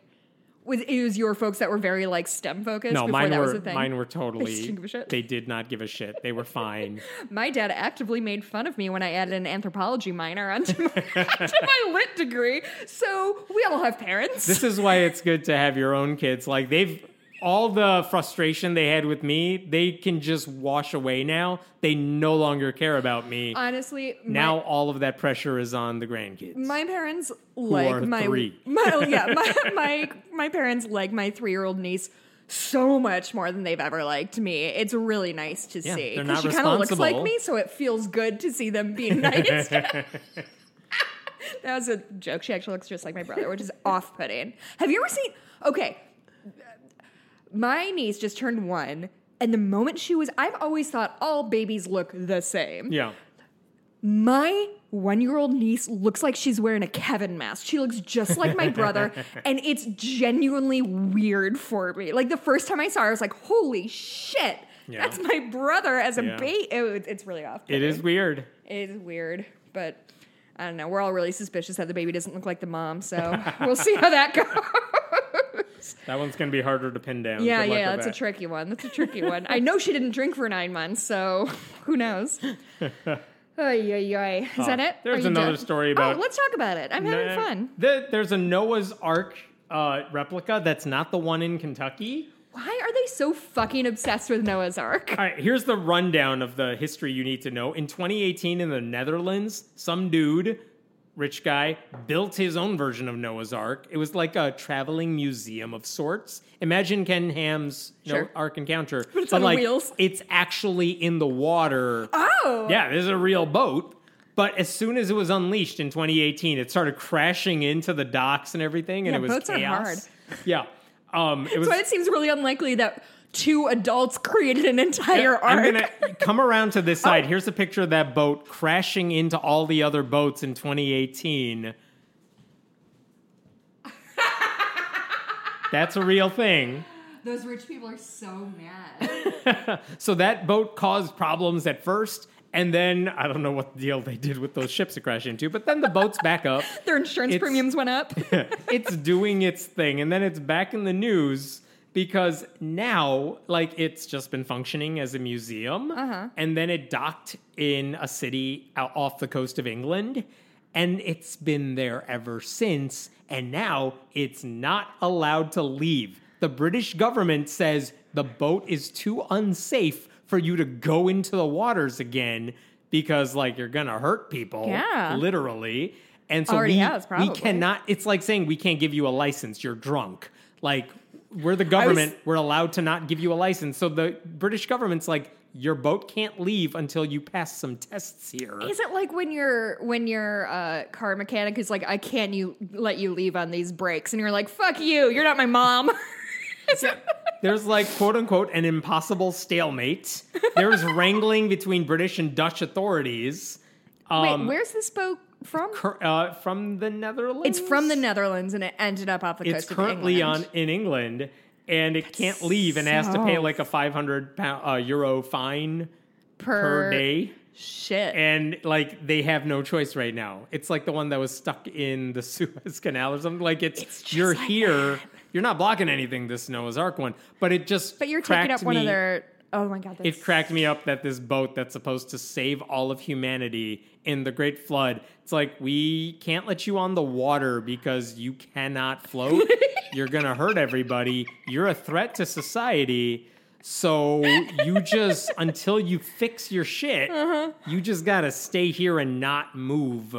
Was it was your folks that were very like STEM focused no, before mine that was were a thing? mine were totally. didn't give a shit? They did not give a shit. They were fine. My dad actively made fun of me when I added an anthropology minor onto my, onto my lit degree. So we all have parents. this is why it's good to have your own kids. Like they've all the frustration they had with me, they can just wash away now. They no longer care about me. Honestly, my- now all of that pressure is on the grandkids. My parents like my three. my oh, yeah my my my parents like my three year old niece so much more than they've ever liked me. It's really nice to Yeah, see they're 'Cause not she kind of looks like me, so it feels good to see them being nice. that was a joke. She actually looks just like my brother, which is off putting. Have you ever seen? Okay, my niece just turned one. And the moment she was, I've always thought all babies look the same. yeah. My one year old niece looks like she's wearing a Kevin mask. She looks just like my brother, and it's genuinely weird for me. Like the first time I saw her, I was like, holy shit, Yeah. that's my brother as a Yeah. baby. Oh, it, it's really off. It is weird. It is weird, but I don't know. We're all really suspicious that the baby doesn't look like the mom, so we'll see how that goes. That one's going to be harder to pin down. yeah, yeah, that's a tricky one. That's a tricky one. I know she didn't drink for nine months, so who knows? Ay, ay, ay. Is that it? there's another done? story about- Oh, let's talk about it. I'm having fun. the- there's a Noah's Ark uh, replica that's not the one in Kentucky. Why are they so fucking obsessed with Noah's Ark? All right, here's the rundown of the history you need to know. In 2018, in the Netherlands, some dude, rich guy, built his own version of Noah's Ark. It was like a traveling museum of sorts. Imagine Ken Ham's No- Sure. Ark Encounter, it's but on like wheels. it's actually in the water. Oh, Yeah, there's a real boat. But as soon as it was unleashed in 2018, it started crashing into the docks and everything, and Yeah, it was boats are chaos. hard. Yeah, um, it was. so it seems really unlikely that two adults created an entire ark. I'm gonna come around to this oh. side. Here's a picture of that boat crashing into all the other boats in 2018. That's a real thing. Those rich people are so mad. So that boat caused problems at first, and then I don't know what deal they did with those ships to crash into, but then the boat's back up. Their insurance It's- premiums went up. it's doing its thing, and then it's back in the news because now, like, it's just been functioning as a museum, uh-huh. and then it docked in a city out off the coast of England, and it's been there ever since. And now it's not allowed to leave. The British government says the boat is too unsafe for you to go into the waters again because, like, you're gonna hurt people, Yeah. literally. And so Already we, has, we cannot it's like saying we can't give you a license you're drunk like we're the government. We're allowed to not give you a license. So the british government's like your boat can't leave until you pass some tests here. Is it like when your when your uh, car mechanic is like, I can't you let you leave on these brakes, and you're like, fuck you, you're not my mom. there's like quote unquote an impossible stalemate. There's wrangling between british and dutch authorities. Um, Wait, where's this boat from? uh, from the netherlands It's from the Netherlands, and it ended up off the it's coast It's currently on in England, and it can't leave and has to pay like a 500 pound, uh, euro fine per day. Shit. And like they have no choice right now. It's like the one that was stuck in the Suez Canal or something. Like it's, It's you're like here, that. you're not blocking anything. This Noah's Ark one, but it just but you're taking up one of their. Oh my god, that's it cracked me up that this boat that's supposed to save all of humanity in the Great Flood, it's like we can't let you on the water because you cannot float. You're gonna hurt everybody. You're a threat to society. So you just until you fix your shit, Uh-huh. you just gotta stay here and not move.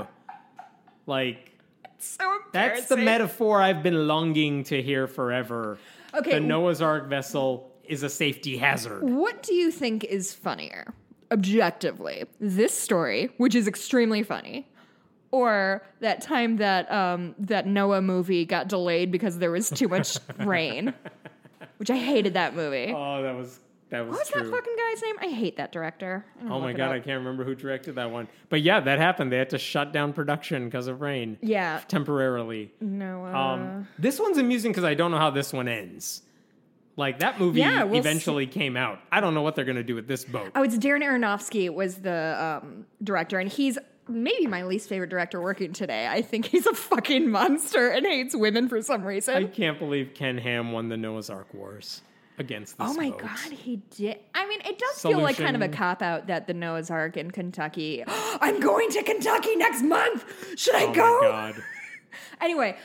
Like so that's the metaphor I've been longing to hear forever. Okay. The Noah's Ark vessel is a safety hazard. What do you think is funnier, objectively? This story, which is extremely funny, or that time that um, that Noah movie got delayed because there was too much rain, which I hated that movie. Oh, that was That was What's true. that fucking guy's name? I hate that director. Oh my god. I can't remember who directed that one. But yeah, that happened. They had to shut down production because of rain Yeah. temporarily. No. Um, this one's amusing because I don't know how this one ends. Like that movie Yeah, we'll eventually came out. I don't know what they're gonna do with this boat. oh, it's Darren Aronofsky was the um, director, and he's maybe my least favorite director working today. I think he's a fucking monster and hates women for some reason. I can't believe Ken Ham won the Noah's Ark Wars against this Oh my boat. god, he did. I mean, it does feel like kind of a cop out that the Noah's Ark in Kentucky. I'm going to Kentucky next month. Should I Oh go? my god! Anyway,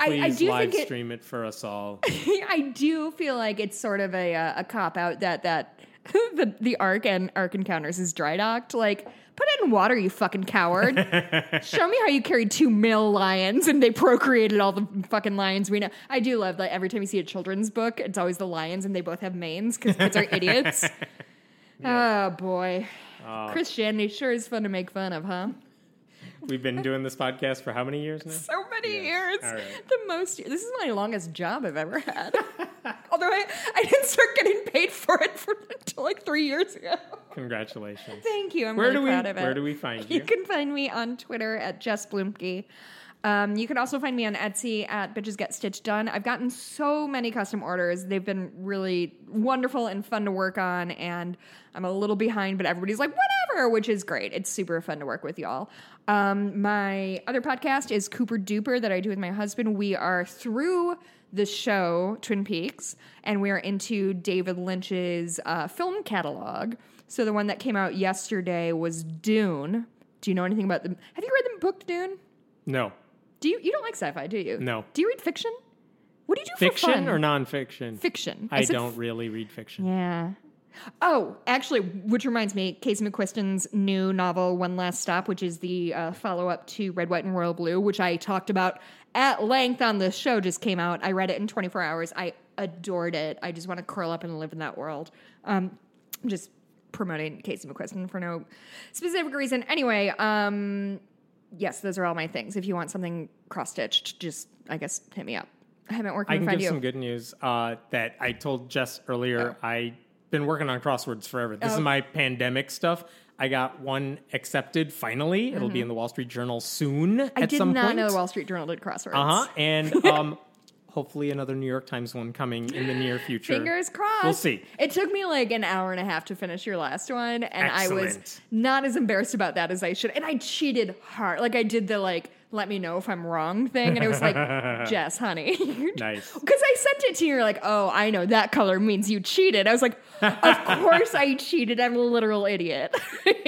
Please I do live think it. stream it for us all. I do feel like it's sort of a uh, a cop out that that the the Ark and Ark Encounters is dry docked. Like, put it in water, you fucking coward. Show me how you carried two male lions and they procreated all the fucking lions we know. I do love that every time you see a children's book, it's always the lions and they both have manes because kids are idiots. Oh boy. Uh, Christianity sure is fun to make fun of, huh? We've been doing this podcast for how many years now? So many Yes. years. Right. The most. This is my longest job I've ever had. Although I, I didn't start getting paid for it for until like three years ago. Congratulations. Thank you. I'm Where really do we proud of it. where do we find You you? can find me on Twitter at Jess Bluemke. Um, you can also find me on Etsy at Bitches Get Stitch Done. I've gotten so many custom orders. They've been really wonderful and fun to work on. And I'm a little behind, but everybody's like, whatever, which is great. It's super fun to work with y'all. Um, my other podcast is Cooper Duper that I do with my husband. We are through the show Twin Peaks, and we are into David Lynch's uh, film catalog. So the one that came out yesterday was Dune. Do you know anything about them? Have you read the book Dune? No. Do you? You don't like sci-fi, do you? No. Do you read fiction? What do you do for Fiction fun? or nonfiction? fiction? I said don't f- really read fiction. yeah. Oh, actually, which reminds me, Casey McQuiston's new novel, One Last Stop, which is the uh, follow up to Red, White, and Royal Blue, which I talked about at length on the show, just came out. I read it in 24 hours. I adored it. I just want to curl up and live in that world. Um, I'm just promoting Casey McQuiston for no specific reason. Anyway, um, yes, those are all my things. If you want something cross stitched, just, I guess, hit me up. Hemant, where can I can give you? some good news uh, that I told Jess earlier. I've been working on crosswords forever. This Oh. is my pandemic stuff. I got one accepted finally. It'll be in the Wall Street Journal soon Mm-hmm. I did not point. know the Wall Street Journal did crosswords. Uh huh. And um, hopefully another New York Times one coming in the near future. Fingers crossed. We'll see. It took me like an hour and a half to finish your last one, and I was not as embarrassed about that as I should. And I cheated hard. Like I did the like, let me know if I'm wrong thing, and it was like, Jess, honey. Nice. Because I sent it to you, you're like, oh, I know that color means you cheated. I was like, of course I cheated. I'm a literal idiot.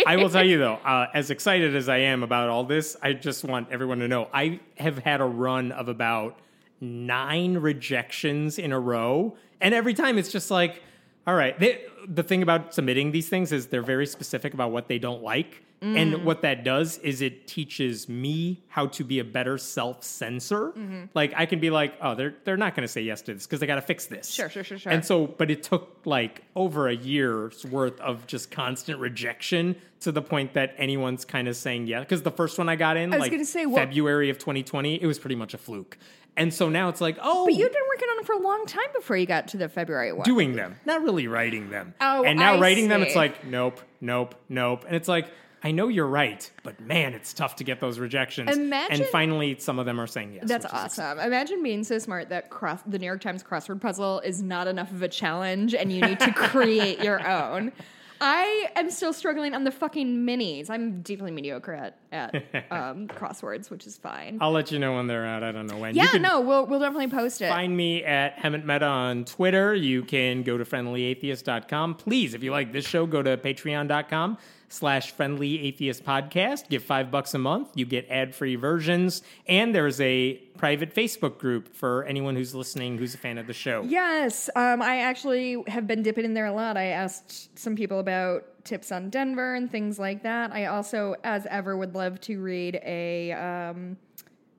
I will tell you though, uh, as excited as I am about all this, I just want everyone to know I have had a run of about nine rejections in a row, and every time it's just like, all right. They, the thing about submitting these things is they're very specific about what they don't like. Mm. And what that does is it teaches me how to be a better self censor. Mm-hmm. Like I can be like, oh, they're they're not going to say yes to this because they got to fix this. Sure, sure, sure, sure. And so, but it took like over a year's worth of just constant rejection to the point that anyone's kind of saying yeah. Because the first one I got in, was like gonna say, what- February of 2020, it was pretty much a fluke. And so now it's like, oh, but you've been working on it for a long time before you got to the February one. doing them, not really writing them. Oh, and now I writing them, it's like nope, nope, nope, and it's like. I know you're right, but man, it's tough to get those rejections. Imagine- and finally, some of them are saying yes. That's awesome. Imagine being so smart that cross the New York Times crossword puzzle is not enough of a challenge and you need to create your own. I am still struggling on the fucking minis. I'm deeply mediocre at, at um, crosswords, which is fine. I'll let you know when they're out. I don't know when. yeah, no, we'll we'll definitely post it. Find me at Hemant Mehta on Twitter. You can go to friendlyatheist.com. Please, if you like this show, go to patreon.com slash friendly atheist podcast. Give five bucks a month. You get ad-free versions. And there's a private Facebook group for anyone who's listening who's a fan of the show. Yes, um, I actually have been dipping in there a lot. I asked some people about tips on Denver and things like that. I also, as ever, would love to read a um,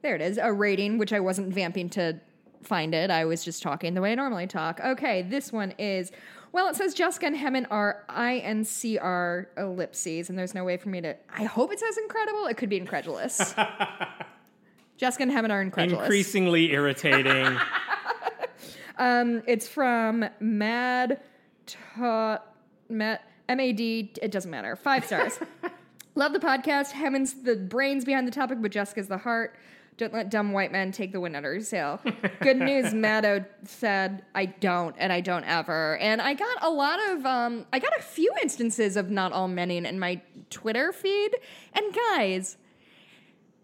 there it is a rating, which I wasn't vamping to find it. I was just talking the way I normally talk. Okay, this one is. Well, it says Jessica and Hemant are INCR ellipses, and there's no way for me to. I hope it says incredible. It could be incredulous. Jessica and Hemant are incredulous. Increasingly irritating. Um, it's from Mad met M A D. It doesn't matter. Five stars. Love the podcast. Hemant's the brains behind the topic, but Jessica's the heart. Don't let dumb white men take the wind out of your sail. Good news, Maddo said, I don't, and I don't ever. And I got a lot of, um, I got a few instances of not all menning in my Twitter feed. And guys,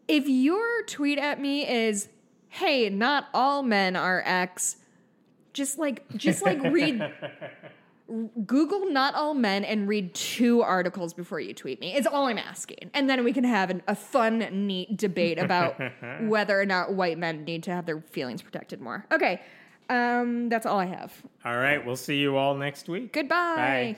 if your tweet at me is, hey, not all men are X, just like, just like read Google not all men and read two articles before you tweet me. It's all I'm asking. And then we can have an, a fun, neat debate about whether or not white men need to have their feelings protected more. Okay. Um, that's all I have. All right. We'll see you all next week. Goodbye. Bye.